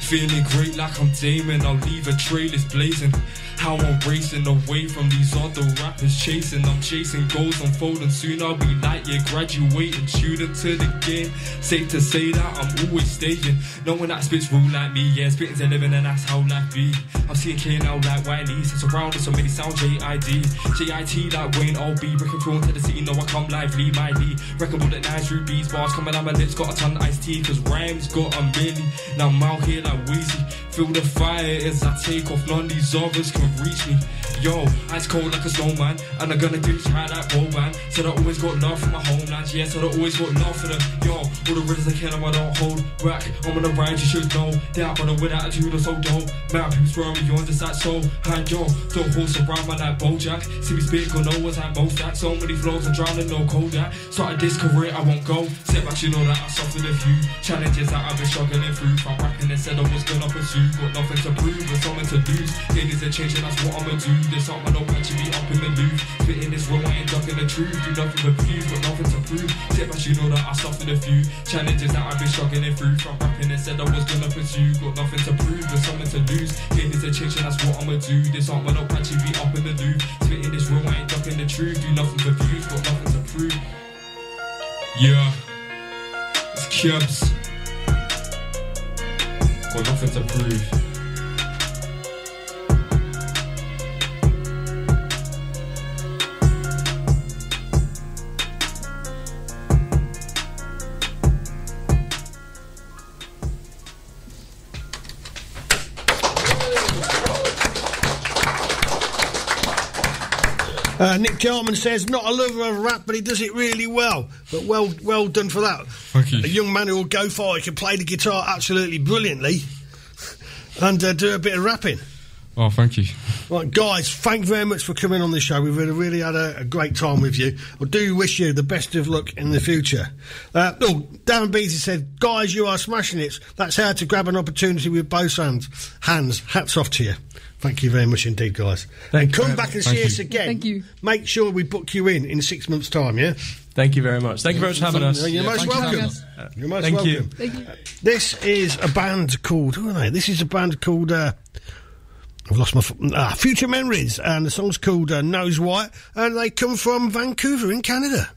Feeling great like I'm Damon, I'll leave a trail is blazing. How I'm racing away from these other rappers chasing. I'm chasing goals unfolding. Soon I'll be light year graduating, student to the game. Safe to say that I'm always staging. No one that spits rule like me, yeah, spitting's a living and that's how life be. I'm seeing K now like Wiley, since surrounded so many sound JID. JIT like Wayne OB, breaking through into the city, know I come lively, Lee. Reckon with the nice rubies, bars coming out my lips, got a ton of iced tea, cause rhymes got a milli. Now I'm out here like Weezy. Feel the fire as I take off, none of these others can reach me. Yo, ice cold like a snowman, and I'm gonna this right like Boban. Said I always got love for my homeland, yeah, said I always got love for them. Yo, all the riddles I can, I don't hold back. I'm on the ride, you should know that, but with attitude, I'm so dope. Man, people swear me, you understand, so hand yo, don't horse around my like Bojack. See me spit, go know what's like that. So many flows, I'm drowning, no Kodak. Started this career, I won't go. Setbacks, you know that I suffered a few challenges that I've been struggling through. From rapping and said I was gonna pursue, got nothing to prove, but something to lose. It is a change, and that's what I'ma do. This art, my notepad should be up in the loop. Spitting this real, I ain't ducking the truth. Do nothing but views, got nothing to prove. Setbacks, you know that I suffered a few challenges that I've been struggling through. From rapping and said I was gonna pursue, got nothing to prove, but something to lose. It is a change, and that's what I'ma do. This art, my notepad should be up in the loop. Spitting this real, I ain't ducking the truth. Do nothing but views, got nothing to prove. Yeah, it's Cubs. Got nothing to prove. Uh, Nick Jarman says, not a lover of rap, but he does it really well. But well, well done for that. Thank you. A young man who will go far. He can play the guitar absolutely brilliantly, and uh, do a bit of rapping. Oh, thank you. Right, guys, thank you very much for coming on the show. We've really, really had a, a great time with you. I do wish you the best of luck in the future. Uh, oh, Darren Beasley said, guys, you are smashing it. That's how to grab an opportunity with both hands. Hands. Hats off to you. Thank you very much indeed, guys. Thank and come back and see you. us again. Thank you. Make sure we book you in in six months' time, yeah? Thank you very much. Thank you very much for having us. You're most welcome. You're most Thank welcome. you. Thank you. This is a band called who are they? This is a band called uh, I've lost my f- ah, Phuture Memoriez, and the song's called uh, White, and they come from Vancouver in Canada.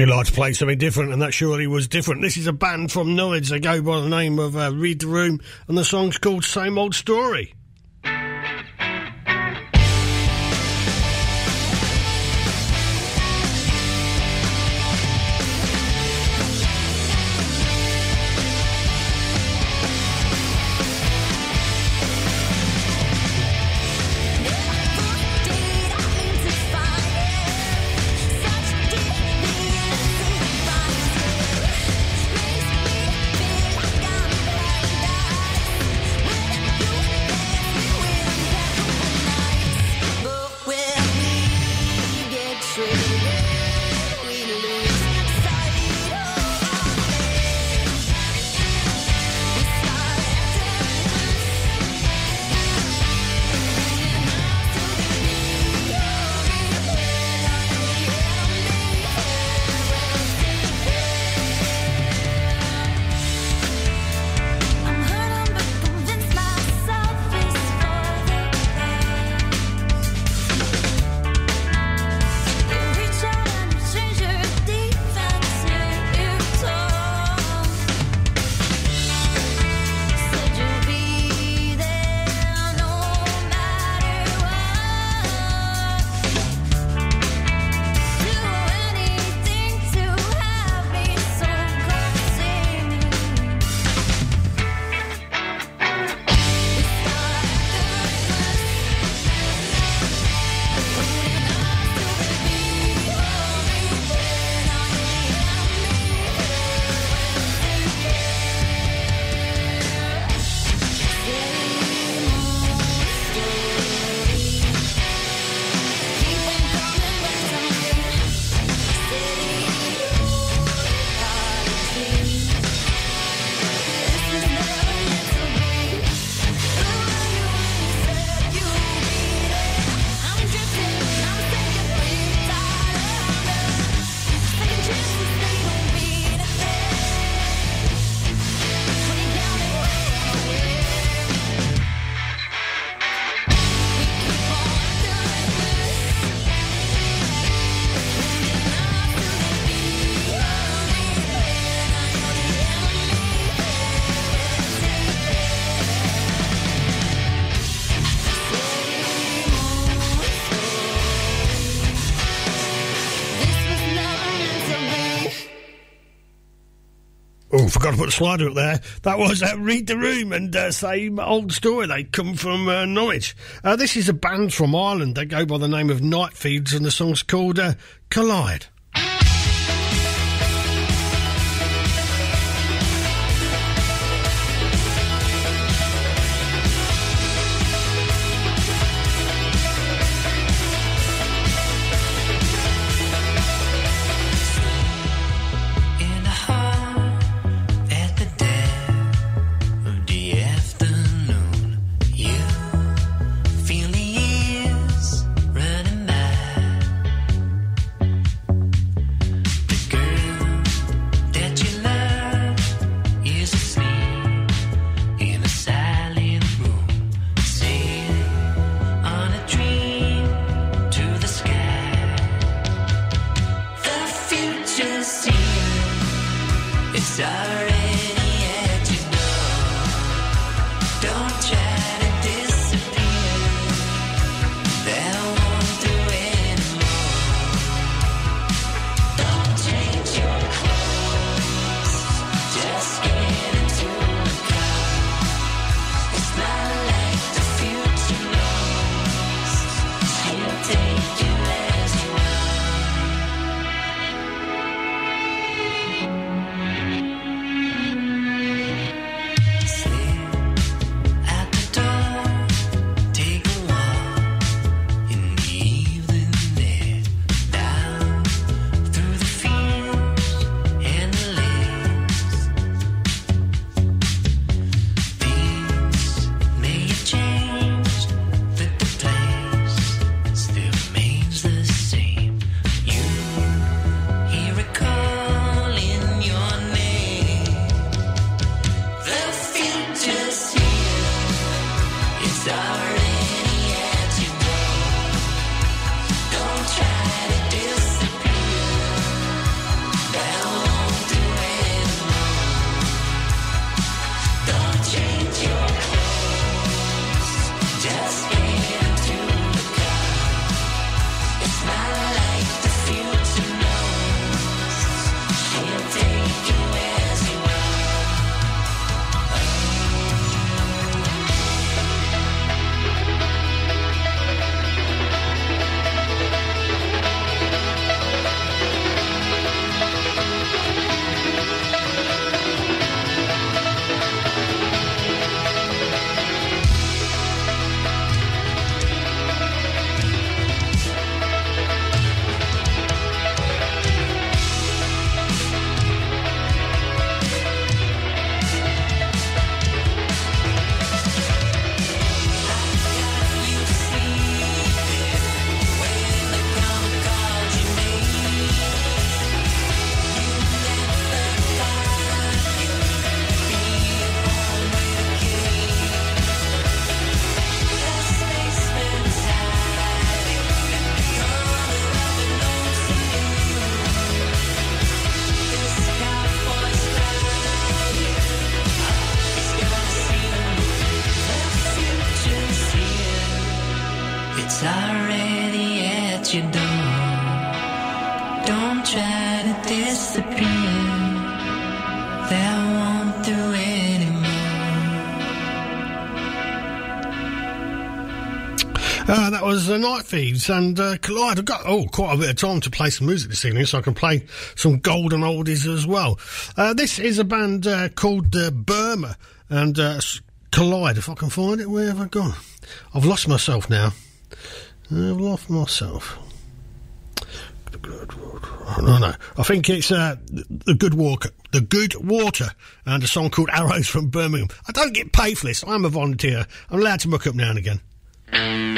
I do like to play something different, and that surely was different. This is a band from Norwich. They go by the name of uh, Read the Room, and the song's called Same Old Story. Forgot to put the slider up there. That was uh, Read the Room and uh, same old story. They come from uh, Norwich. Uh, this is a band from Ireland. They go by the name of Night Thieves, and the song's called uh, Collide. Was uh, Night Thieves and uh, Collide. I've got oh quite a bit of time to play some music this evening, so I can play some golden oldies as well. Uh, this is a band uh, called uh, Burma and uh, Collide. If I can find it, where have I gone? I've lost myself now. I've lost myself. No, no. I think it's uh, the Good Walker, the Good Water, and a song called Arrows from Birmingham. I don't get paid for this. I'm a volunteer. I'm allowed to muck up now and again. I've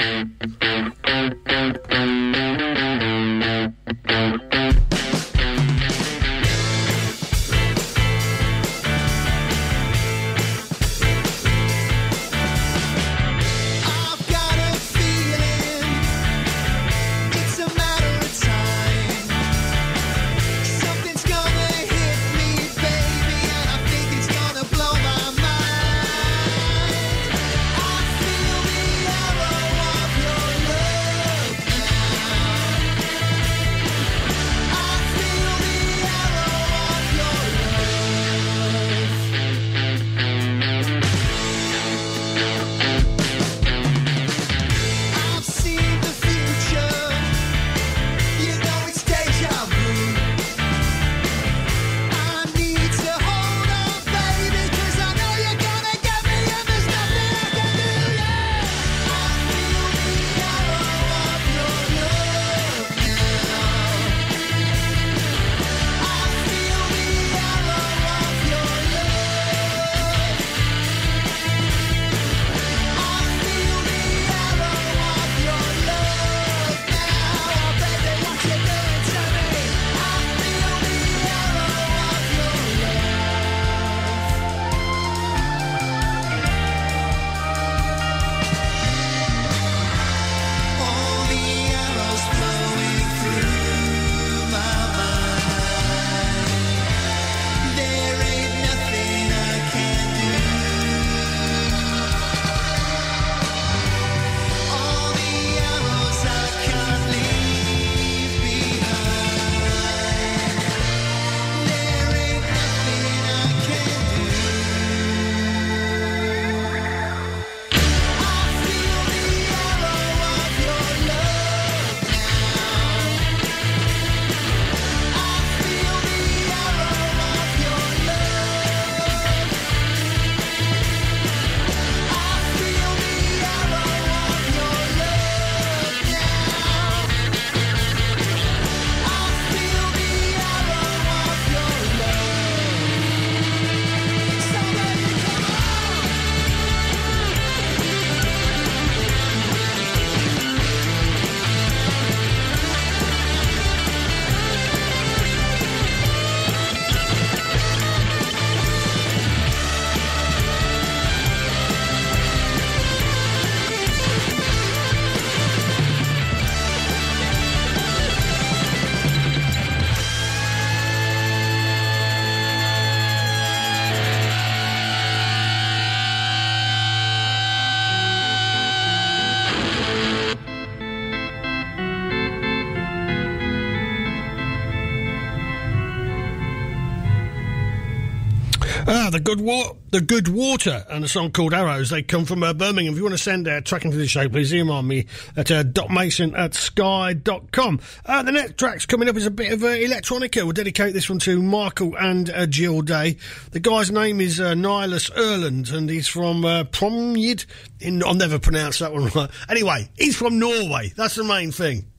the good the good water, and a song called Arrows. They come from uh, Birmingham. If you want to send a track into the show, please email me at uh, docmason at sky.com. Uh, the next track's coming up is a bit of uh, electronica. We'll dedicate this one to Michael and uh, Jill Day. The guy's name is uh, Niirlas Erland, and he's from uh. In I'll never pronounce that one right. Anyway, he's from Norway. That's the main thing.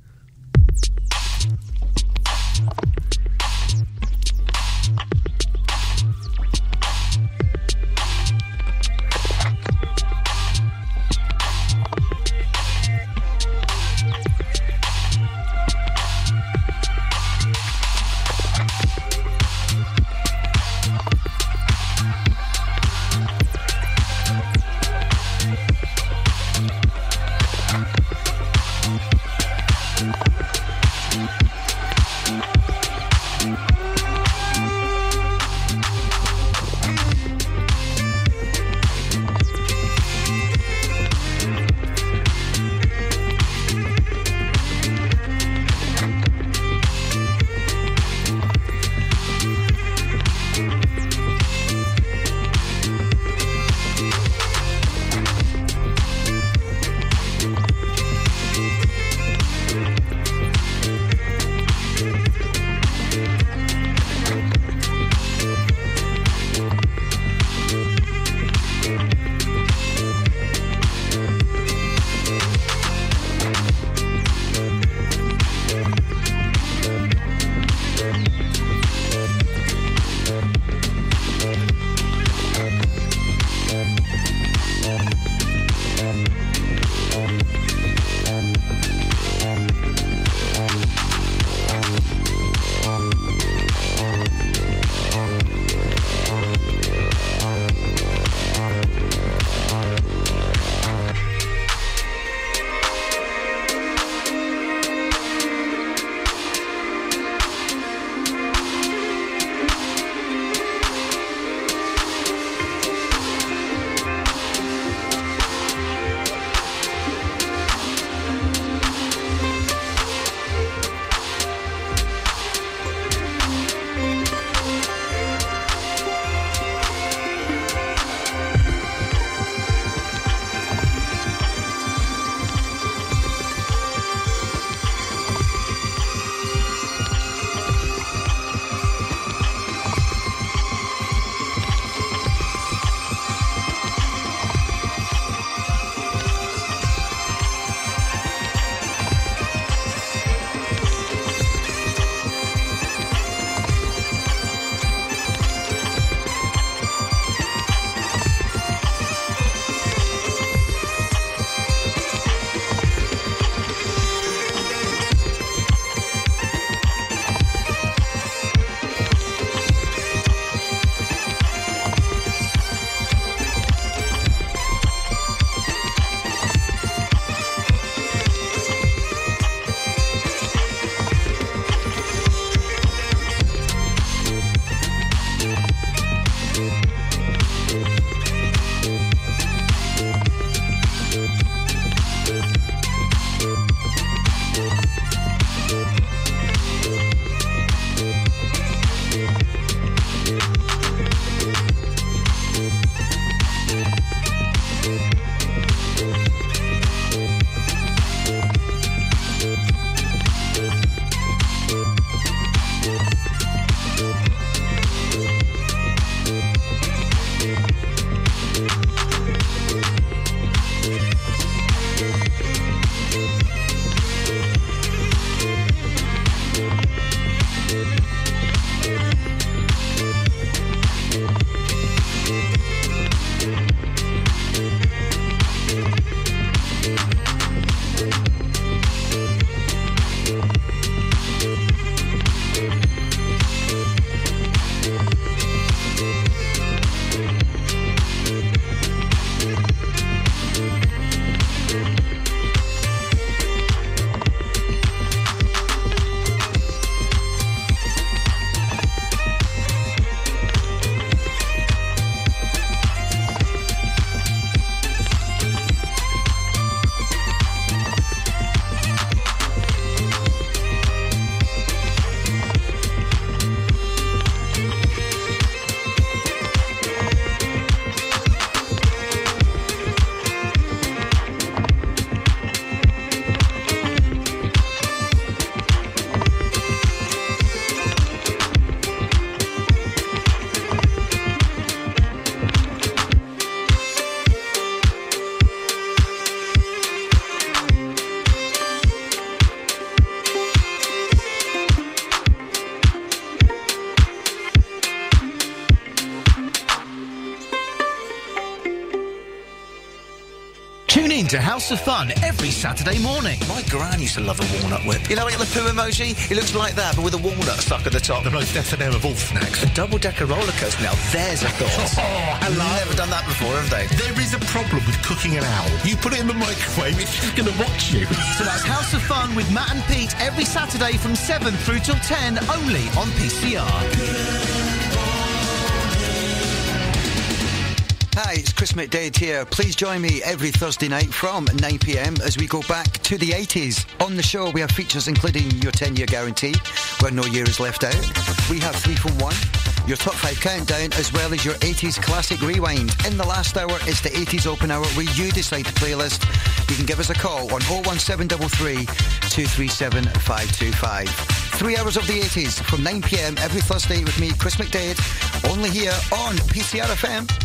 To House of Fun every Saturday morning. My gran used to love a walnut whip. You know, like the poo emoji? It looks like that, but with a walnut stuck at the top. The most F&M of all snacks. A double-decker roller coaster. Now, there's a thought. Oh, hello. Never done that before, have they? There is a problem with cooking an owl. You put it in the microwave, it's just going to watch you. So that's House of Fun with Matt and Pete every Saturday from 7 through till 10 only on PCR. Chris McDade here. Please join me every Thursday night from 9pm as we go back to the 80s. On the show, we have features including your 10 year guarantee, where no year is left out. We have 3 from 1, your top 5 countdown, as well as your 80s classic rewind. In the last hour, it's the 80s open hour where you decide the playlist. You can give us a call on 01733 237 525. Three hours of the 80s from 9pm every Thursday with me, Chris McDade, only here on PCR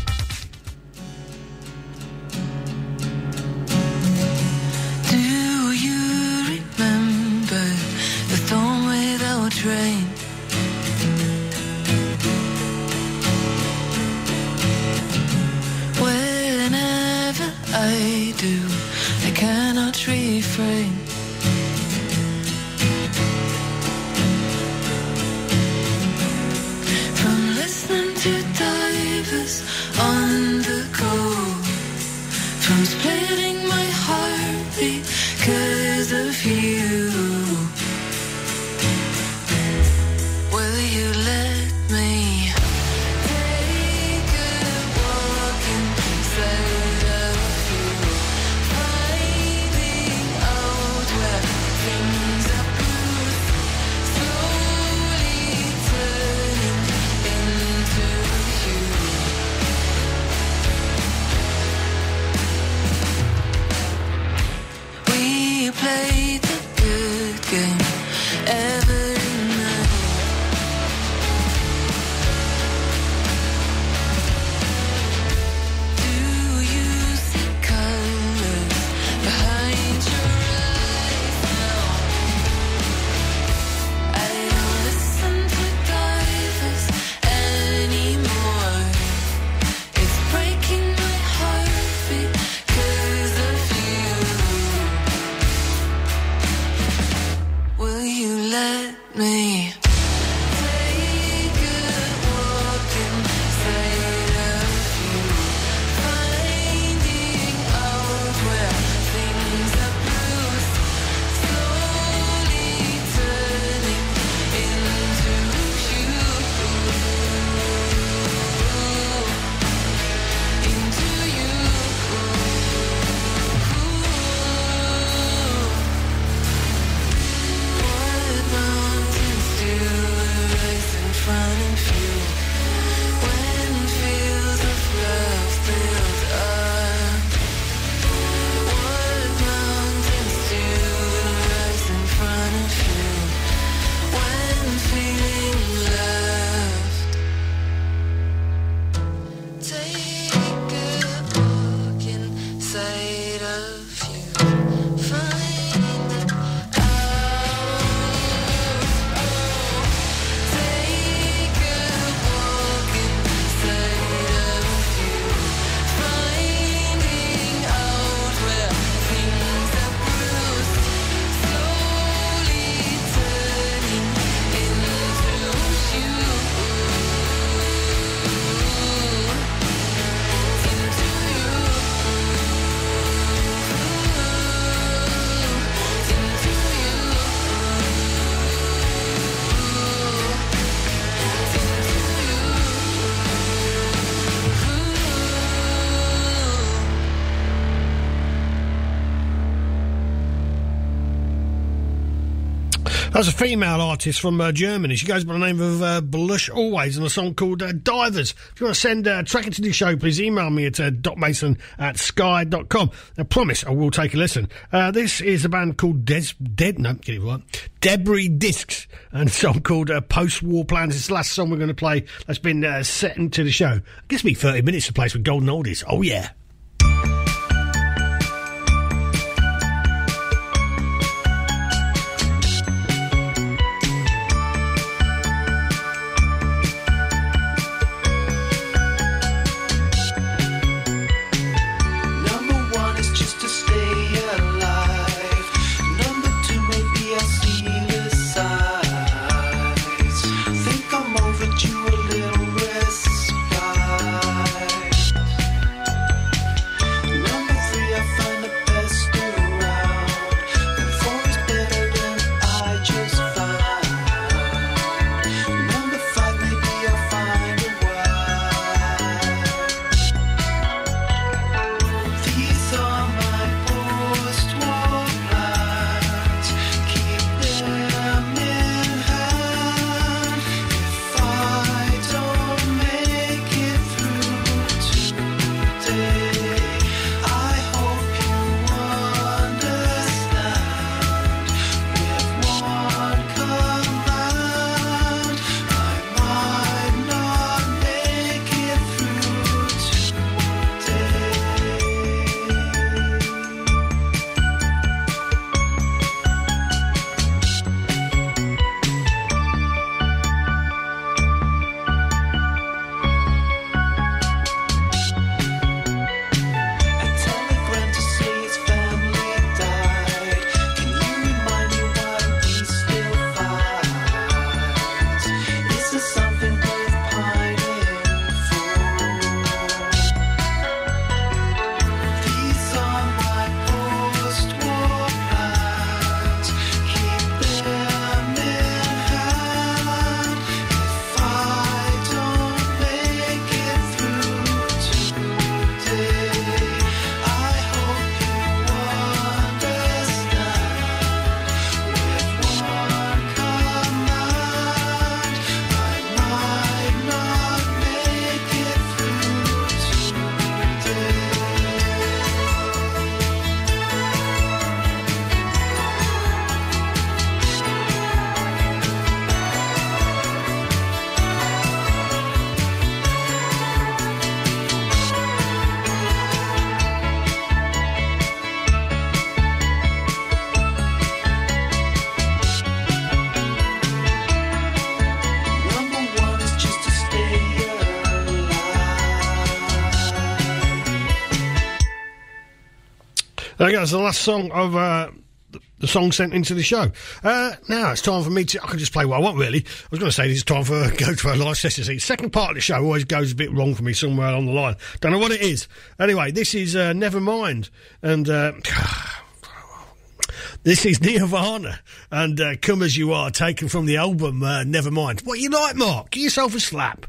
That's a female artist from uh, Germany. She goes by the name of uh, Blush Always and a song called uh, Divers. If you want to send uh, a track into the show, please email me at uh, docmason at sky.com. I promise I will take a listen. Uh, this is a band called Des- Dead, no, get it right, Debris Disks and a song called uh, Post War Plans. It's the last song we're going to play that's been uh, set into the show. It gives me 30 minutes to play some golden oldies. Oh, yeah. There goes the last song of uh, the- song sent into the show. Uh, now it's time for me to. I can just play what I want, really. I was going to say it's time for go to a live session. Second part of the show always goes a bit wrong for me somewhere along the line. Don't know what it is. Anyway, this is uh, Never Mind, and. Uh, This is Nirvana and uh, Come As You Are, taken from the album uh, Nevermind. What you like, Mark? Give yourself a slap.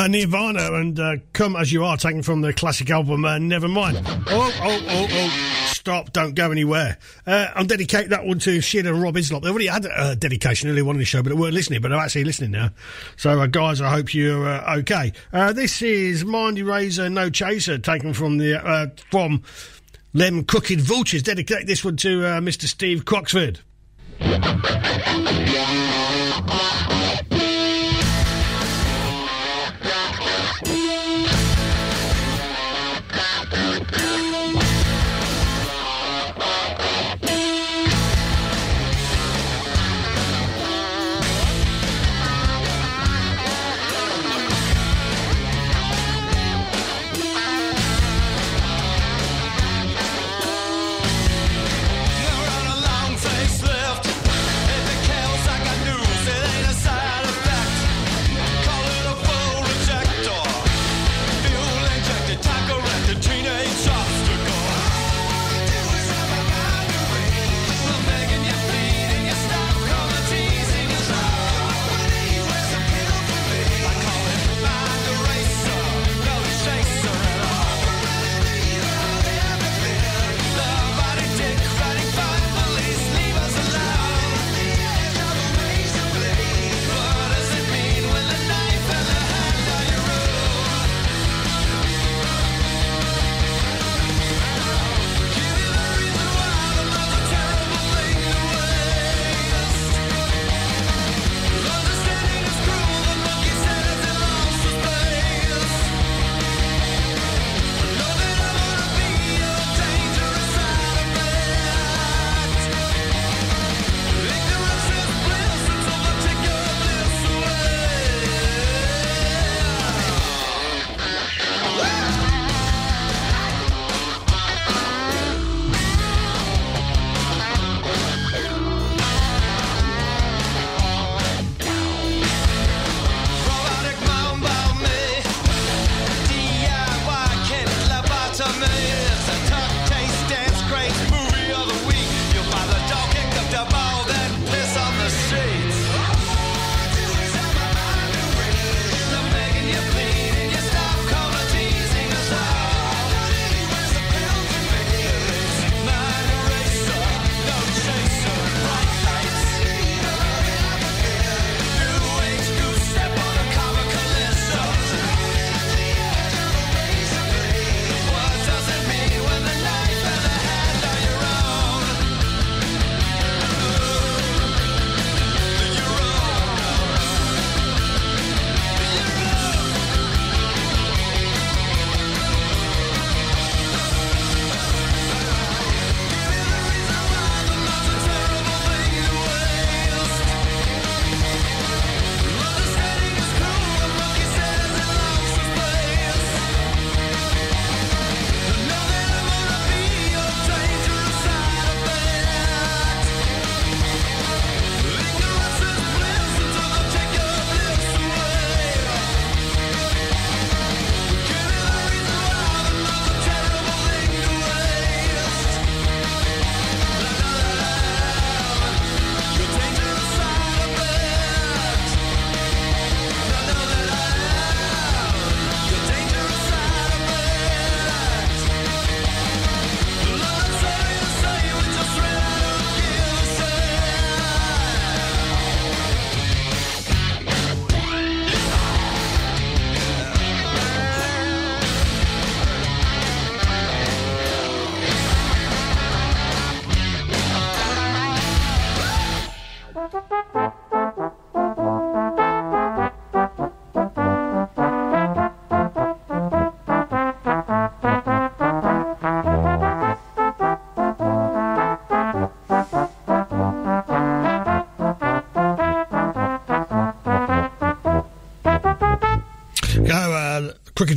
Uh, Nirvana and uh, Come As You Are, taken from the classic album uh, Nevermind. Oh, oh, oh, oh, stop, don't go anywhere. Uh, I'll dedicate that one to Sheila and Rob Islop. They already had a dedication earlier on in the show, but they weren't listening, but they're actually listening now. So, uh, guys, I hope you're uh, okay. Uh, this is Mind Eraser No Chaser, taken from the from Them Crooked Vultures. Dedicate this one to Mr. Steve Croxford.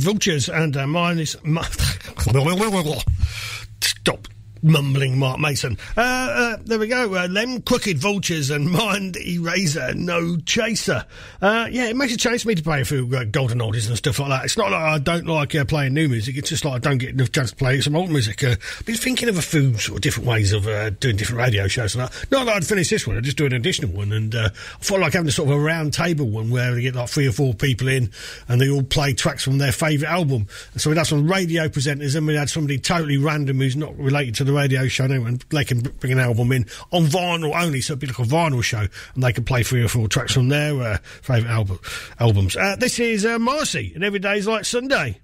Vultures, and uh, mine is. Stop mumbling, Mark Mason. Uh, uh, there we go. Uh, them Crooked Vultures and Mind Eraser, No Chaser. Uh, yeah, it makes a change for me to play a few uh, golden oldies and stuff like that. It's not like I don't like uh, playing new music, it's just like I don't get enough chance to play some old music. Uh, I've been thinking of a few sort of different ways of uh, doing different radio shows and that. Not that I'd finish this one, I'd just do an additional one, and uh, I felt like having a sort of a round table one where they get like three or four people in and they all play tracks from their favourite album. So we'd have some radio presenters and we'd had somebody totally random who's not related to the radio show and they can bring an album in on vinyl only, so it'd be like a vinyl show and they can play three or four tracks from their uh, favourite album, albums. Uh, this is uh, Morrissey and every day is Like Sunday.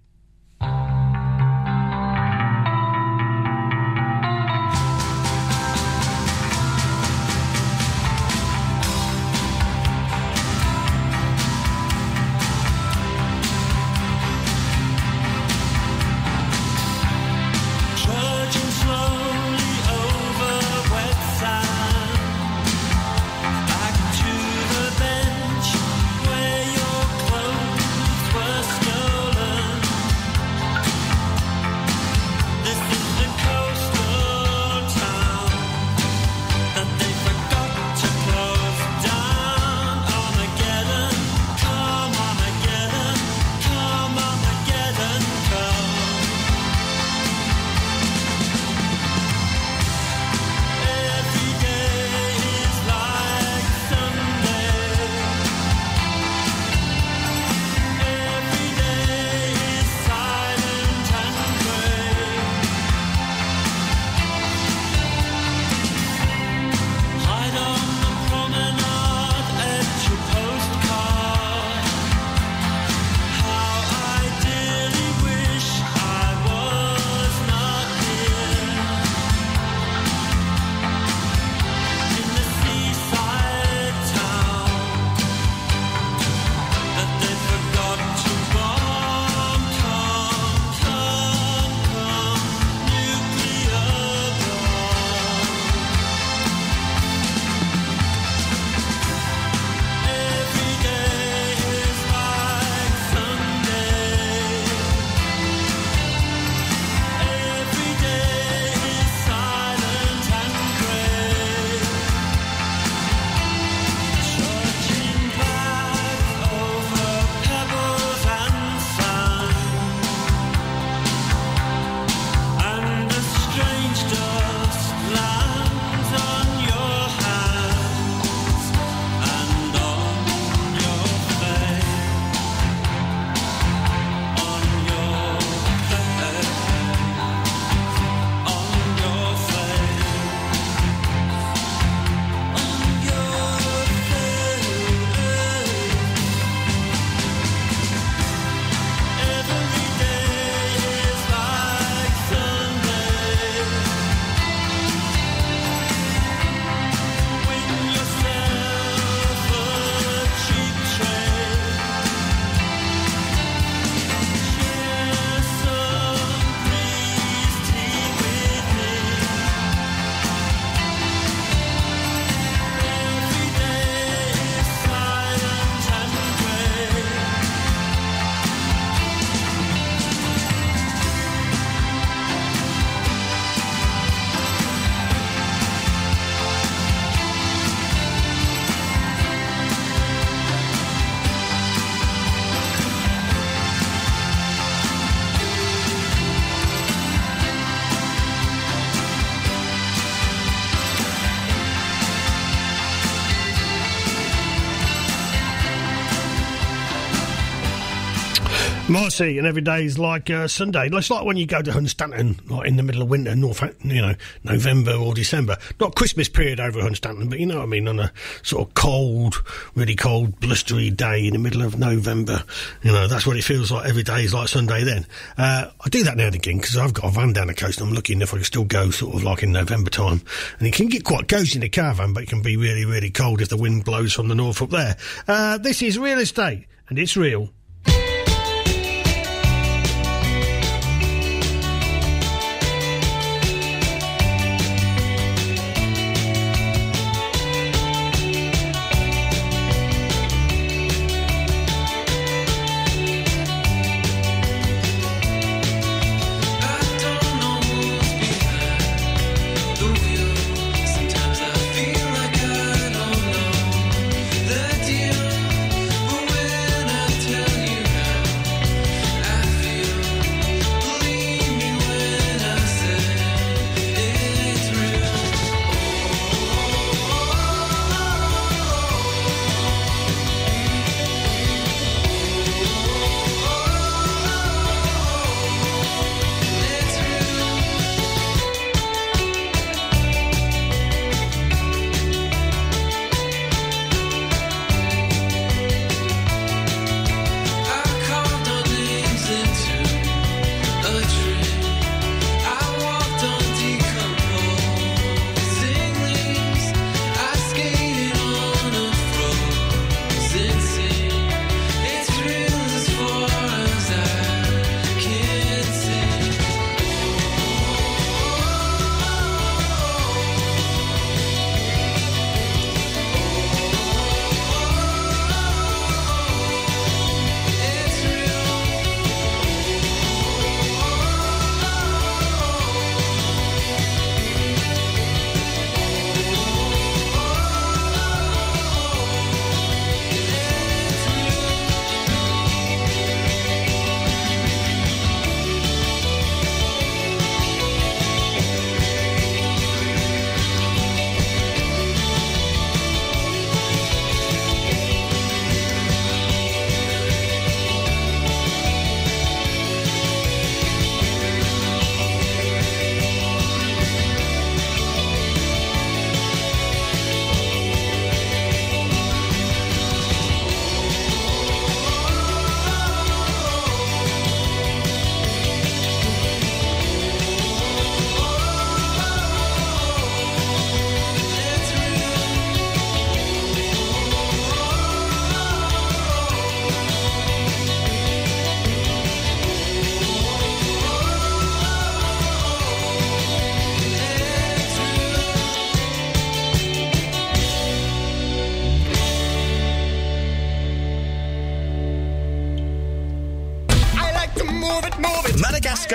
Morrissey, and every day is like uh, Sunday. It's like when you go to Hunstanton, like in the middle of winter, North, you know, November or December. Not Christmas period over Hunstanton, but you know what I mean, on a sort of cold, really cold, blustery day in the middle of November. You know, that's what it feels like. Every day is like Sunday then. Uh, I do that now and again because I've got a van down the coast and I'm looking if I can still go sort of like in November time. And it can get quite cozy in the caravan, but it can be really, really cold if the wind blows from the north up there. Uh, this is real estate, and it's real.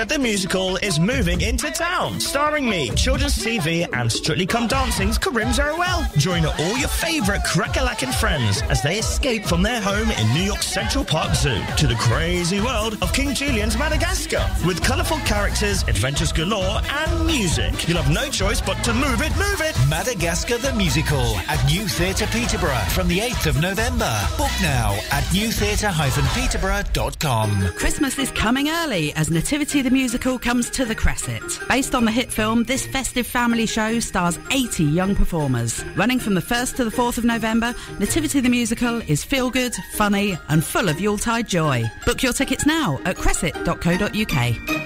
The musical is moving into town, starring me, Children's TV, and Strictly Come Dancing's Karim Zeroual. Join all your favourite crackalakin friends as they escape from their home in New York's Central Park Zoo to the crazy world of King Julien's Madagascar. With colourful characters, adventures galore, and music. You'll have no choice but to move it, move it. Madagascar the Musical at New Theatre Peterborough from the 8th of November. Book now at newtheatre-peterborough.com. Christmas is coming early as Nativity the Musical comes to the Cresset. Based on the hit film, this festive family show stars 80 young performers. Running from the 1st to the 4th of November, Nativity the Musical is feel good, funny, and full of Yuletide joy. Book your tickets now at cresset.co.uk.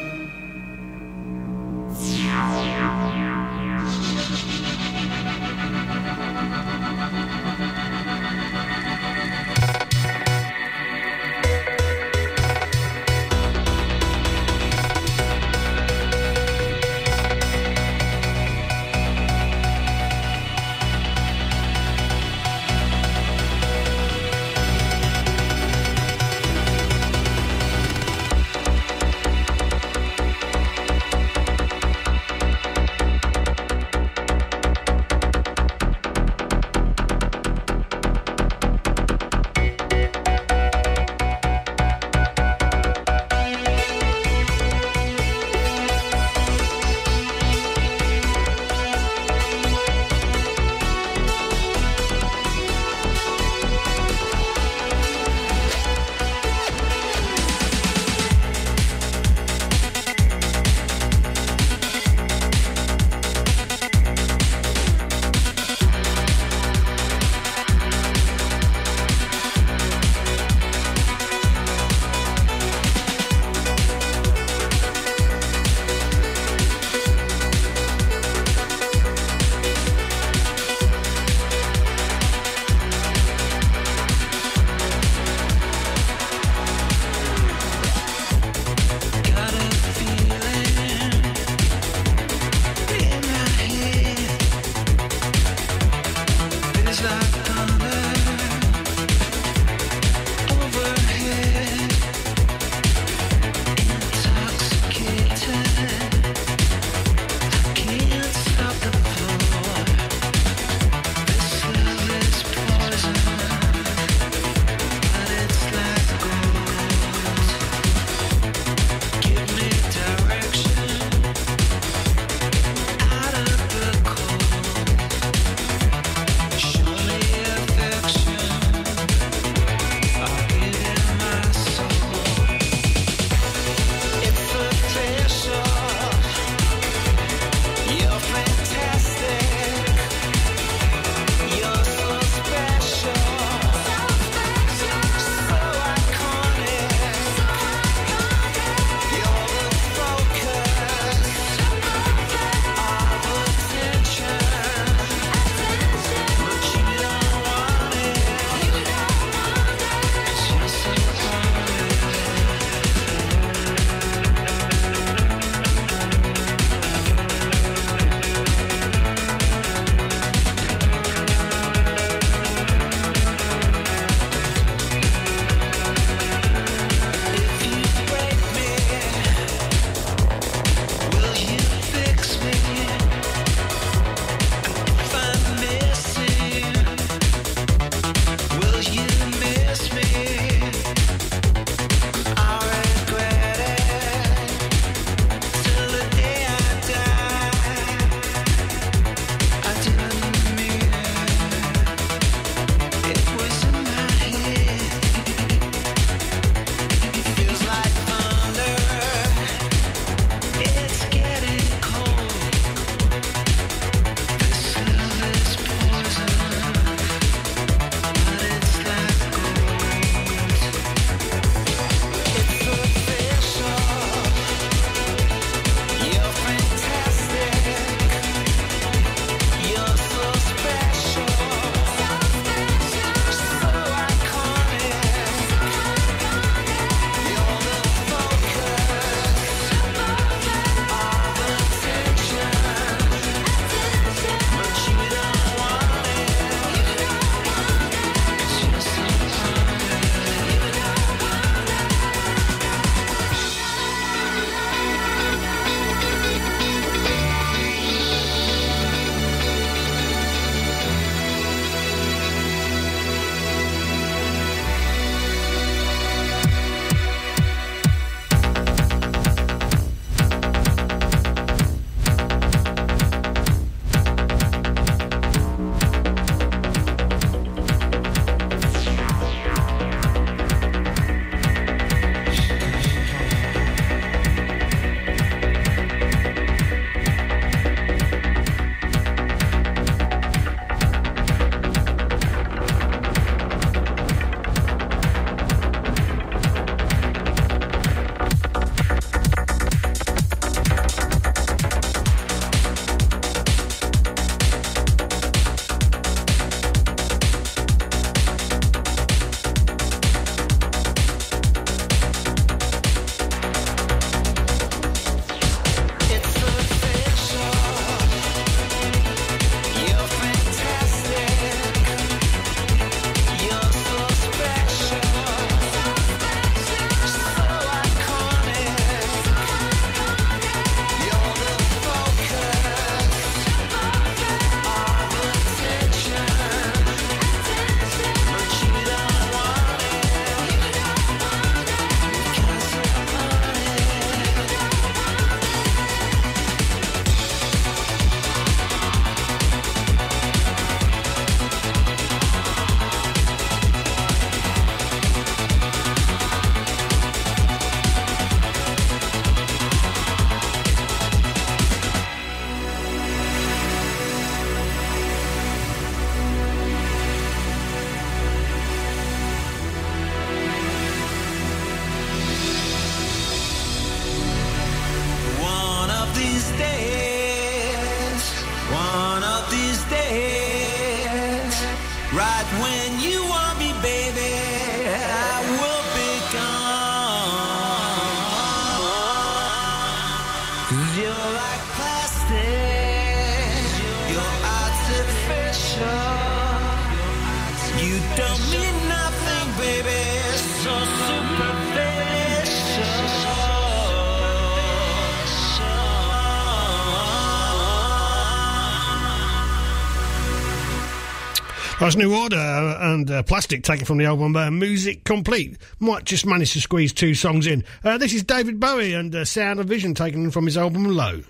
New Order and uh, Plastic taken from the album uh, Music Complete. Might just manage to squeeze two songs in. Uh, this is David Bowie and uh, Sound of Vision taken from his album Low.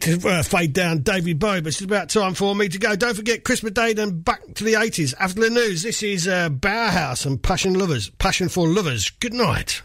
To uh, fade down David Bowie, but it's about time for me to go. Don't forget Christmas Day, then back to the 80s. After the news, this is uh, Bauhaus and Passion Lovers. Passion for Lovers. Good night.